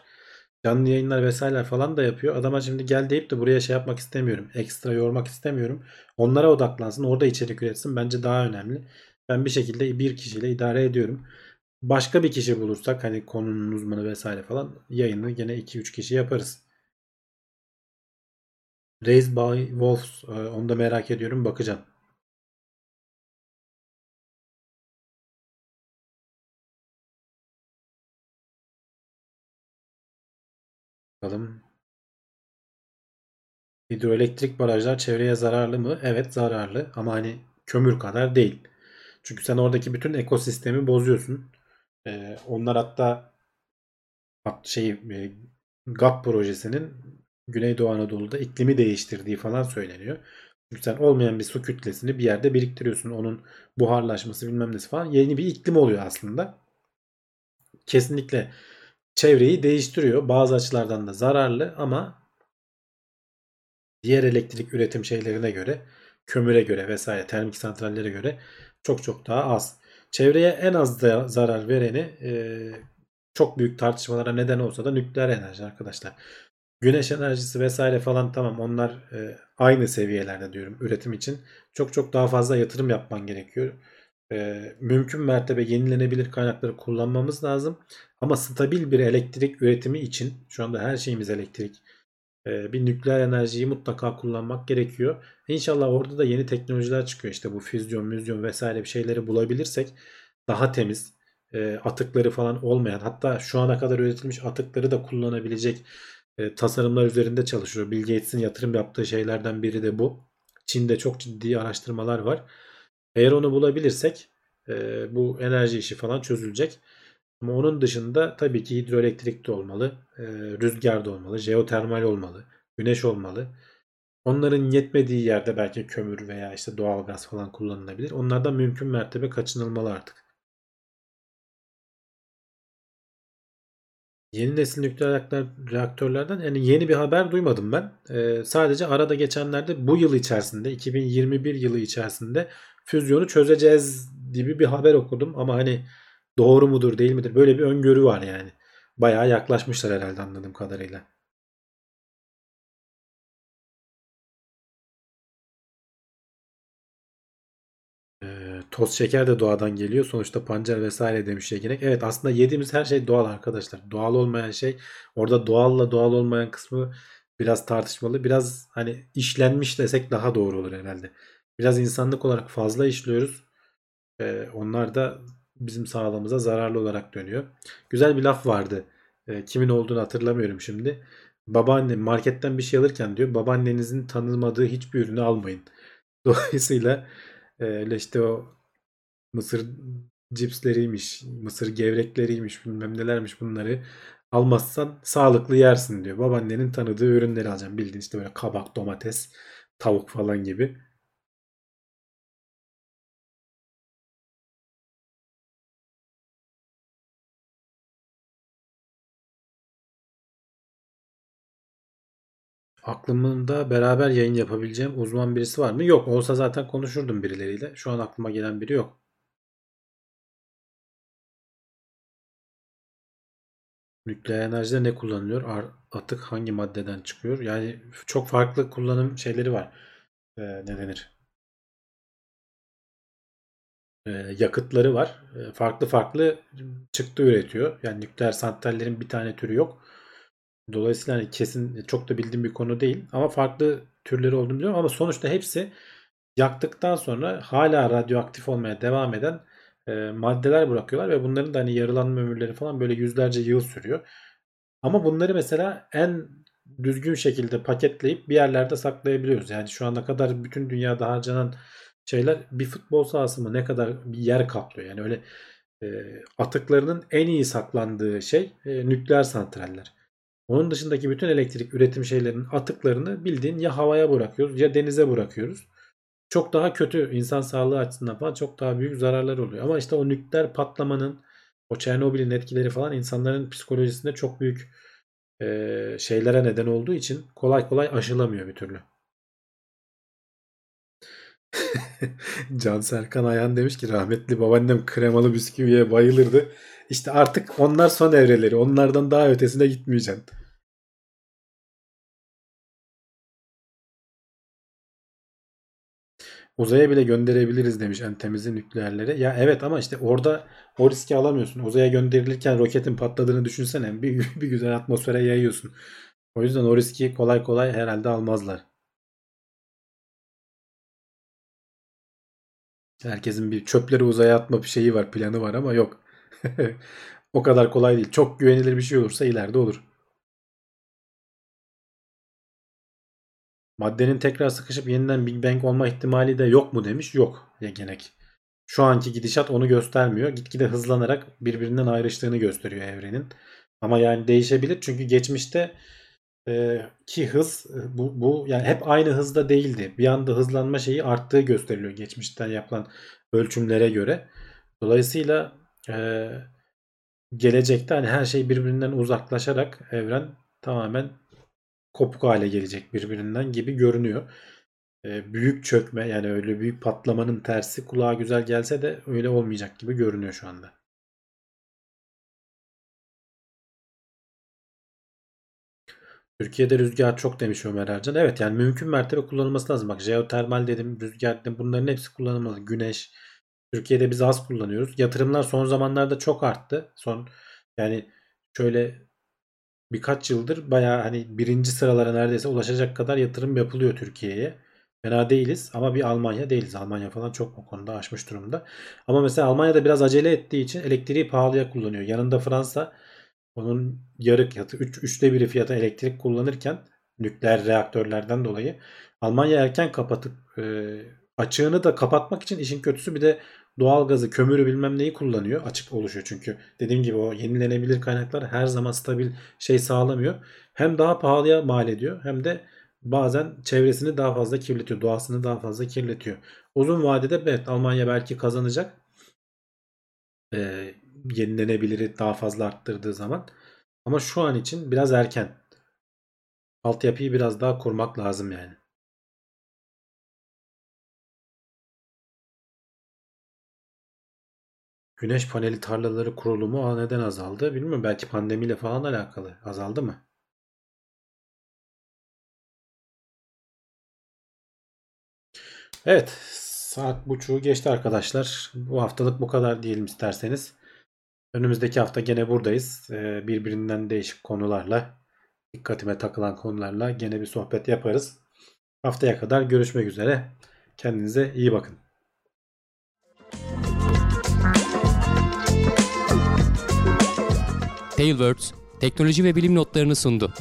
canlı yayınlar vesaireler falan da yapıyor. Adama şimdi gel deyip de buraya şey yapmak istemiyorum. Ekstra yormak istemiyorum. Onlara odaklansın. Orada içerik üretsin. Bence daha önemli. Ben bir şekilde bir kişiyle idare ediyorum. Başka bir kişi bulursak hani konunun uzmanı vesaire falan yayını gene 2-3 kişi yaparız. Raised by Wolves. e, Onu da merak ediyorum. Bakacağım. Bakalım. Hidroelektrik barajlar çevreye zararlı mı? Evet zararlı ama hani kömür kadar değil. Çünkü sen oradaki bütün ekosistemi bozuyorsun. Ee, onlar hatta hat- şey e, GAP projesinin Güneydoğu Anadolu'da iklimi değiştirdiği falan söyleniyor. Çünkü sen olmayan bir su kütlesini bir yerde biriktiriyorsun. Onun buharlaşması bilmem nesi falan yeni bir iklim oluyor aslında. Kesinlikle çevreyi değiştiriyor. Bazı açılardan da zararlı ama diğer elektrik üretim şeylerine göre, kömüre göre vesaire termik santrallere göre çok çok daha az. Çevreye en az da zarar vereni e, çok büyük tartışmalara neden olsa da nükleer enerji arkadaşlar. Güneş enerjisi vesaire falan tamam onlar e, aynı seviyelerde diyorum üretim için. Çok çok daha fazla yatırım yapman gerekiyor. E, mümkün mertebe yenilenebilir kaynakları kullanmamız lazım. Ama stabil bir elektrik üretimi için şu anda her şeyimiz elektrik. e, bir nükleer enerjiyi mutlaka kullanmak gerekiyor. İnşallah orada da yeni teknolojiler çıkıyor. İşte bu füzyon, müzyon vesaire bir şeyleri bulabilirsek daha temiz, e, atıkları falan olmayan hatta şu ana kadar üretilmiş atıkları da kullanabilecek e, tasarımlar üzerinde çalışıyor. Bill Gates'in yatırım yaptığı şeylerden biri de bu. Çin'de çok ciddi araştırmalar var. Eğer onu bulabilirsek e, bu enerji işi falan çözülecek. Ama onun dışında tabii ki hidroelektrik de olmalı, e, rüzgar da olmalı, jeotermal olmalı, güneş olmalı. Onların yetmediği yerde belki kömür veya işte doğalgaz falan kullanılabilir. Onlardan mümkün mertebe kaçınılmalı artık. Yeni nesil nükleer reaktör- reaktörlerden yani yeni bir haber duymadım ben. Ee, sadece arada geçenlerde bu yıl içerisinde 2021 yılı içerisinde füzyonu çözeceğiz gibi bir haber okudum ama hani doğru mudur değil midir böyle bir öngörü var yani. Bayağı yaklaşmışlar herhalde anladığım kadarıyla. Ee, toz şeker de doğadan geliyor. Sonuçta pancar vesaire demiş Yegenek. Evet aslında yediğimiz her şey doğal arkadaşlar. Doğal olmayan şey orada doğalla doğal olmayan kısmı biraz tartışmalı. Biraz hani işlenmiş desek daha doğru olur herhalde. Biraz insanlık olarak fazla işliyoruz. Ee, onlar da bizim sağlığımıza zararlı olarak dönüyor. Güzel bir laf vardı. Ee, kimin olduğunu hatırlamıyorum şimdi. Babaannem marketten bir şey alırken diyor babaannenizin tanımadığı hiçbir ürünü almayın. Dolayısıyla e, öyle işte o mısır cipsleriymiş, mısır gevrekleriymiş, bilmem nelermiş bunları almazsan sağlıklı yersin diyor. Babaannenin tanıdığı ürünleri alacağım. Bildiğin işte böyle kabak, domates, tavuk falan gibi. Aklımda beraber yayın yapabileceğim uzman birisi var mı? Yok. Olsa zaten konuşurdum birileriyle. Şu an aklıma gelen biri yok. Nükleer enerjide ne kullanılıyor? Atık hangi maddeden çıkıyor? Yani çok farklı kullanım şeyleri var. Ee, ne denir? Ee, yakıtları var. Ee, farklı farklı çıktı üretiyor. Yani nükleer santrallerin bir tane türü yok. Dolayısıyla hani kesin çok da bildiğim bir konu değil. Ama farklı türleri olduğunu biliyorum. Ama sonuçta hepsi yaktıktan sonra hala radyoaktif olmaya devam eden e, maddeler bırakıyorlar ve bunların da hani yarılanma ömürleri falan böyle yüzlerce yıl sürüyor. Ama bunları mesela en düzgün şekilde paketleyip bir yerlerde saklayabiliyoruz. Yani şu ana kadar bütün dünyada harcanan şeyler bir futbol sahası mı ne kadar bir yer kaplıyor. Yani öyle e, atıklarının en iyi saklandığı şey e, nükleer santraller. Onun dışındaki bütün elektrik üretim şeylerinin atıklarını bildiğin ya havaya bırakıyoruz ya denize bırakıyoruz. Çok daha kötü insan sağlığı açısından falan çok daha büyük zararlar oluyor. Ama işte o nükleer patlamanın o Çernobil'in etkileri falan insanların psikolojisinde çok büyük e, şeylere neden olduğu için kolay kolay aşılamıyor bir türlü. Can Serkan Ayhan demiş ki rahmetli babaannem kremalı bisküviye bayılırdı. İşte artık onlar son evreleri. Onlardan daha ötesine gitmeyeceksin. Uzaya bile gönderebiliriz demiş en temizi nükleerlere. Ya evet ama işte orada o riski alamıyorsun. Uzaya gönderilirken roketin patladığını düşünsene. Bir, bir güzel atmosfere yayıyorsun. O yüzden o riski kolay kolay herhalde almazlar. Herkesin bir çöpleri uzaya atma bir şeyi var, planı var ama yok. o kadar kolay değil. Çok güvenilir bir şey olursa ileride olur. Maddenin tekrar sıkışıp yeniden Big Bang olma ihtimali de yok mu demiş. Yok yegenek. Şu anki gidişat onu göstermiyor. Gitgide hızlanarak birbirinden ayrıştığını gösteriyor evrenin. Ama yani değişebilir çünkü geçmişte e, ki hız e, bu, bu yani hep aynı hızda değildi. Bir anda hızlanma şeyi arttığı gösteriliyor geçmişten yapılan ölçümlere göre. Dolayısıyla e, gelecekte hani her şey birbirinden uzaklaşarak evren tamamen kopuk hale gelecek birbirinden gibi görünüyor. E, büyük çökme yani öyle büyük patlamanın tersi kulağa güzel gelse de öyle olmayacak gibi görünüyor şu anda. Türkiye'de rüzgar çok demiş Ömer Ercan. Evet yani mümkün mertebe kullanılması lazım. Bak jeotermal dedim, rüzgar dedim. Bunların hepsi kullanılmalı. Güneş. Türkiye'de biz az kullanıyoruz. Yatırımlar son zamanlarda çok arttı. Son yani şöyle birkaç yıldır baya hani birinci sıralara neredeyse ulaşacak kadar yatırım yapılıyor Türkiye'ye. Fena değiliz ama bir Almanya değiliz. Almanya falan çok bu konuda aşmış durumda. Ama mesela Almanya'da biraz acele ettiği için elektriği pahalıya kullanıyor. Yanında Fransa onun yarı fiyatı 3 üç, üçte biri fiyata elektrik kullanırken nükleer reaktörlerden dolayı Almanya erken kapatıp e, açığını da kapatmak için işin kötüsü bir de doğalgazı, kömürü bilmem neyi kullanıyor. Açık oluşuyor çünkü. Dediğim gibi o yenilenebilir kaynaklar her zaman stabil şey sağlamıyor. Hem daha pahalıya mal ediyor hem de bazen çevresini daha fazla kirletiyor. Doğasını daha fazla kirletiyor. Uzun vadede evet Almanya belki kazanacak. Ee, yenilenebiliri daha fazla arttırdığı zaman. Ama şu an için biraz erken. Altyapıyı biraz daha kurmak lazım yani. Güneş paneli tarlaları kurulumu neden azaldı? Bilmiyorum. Belki pandemiyle falan alakalı. Azaldı mı? Evet. Saat buçuğu geçti arkadaşlar. Bu haftalık bu kadar diyelim isterseniz. Önümüzdeki hafta gene buradayız. Ee, birbirinden değişik konularla, dikkatime takılan konularla gene bir sohbet yaparız. Haftaya kadar görüşmek üzere. Kendinize iyi bakın. Tailwords teknoloji ve bilim notlarını sundu.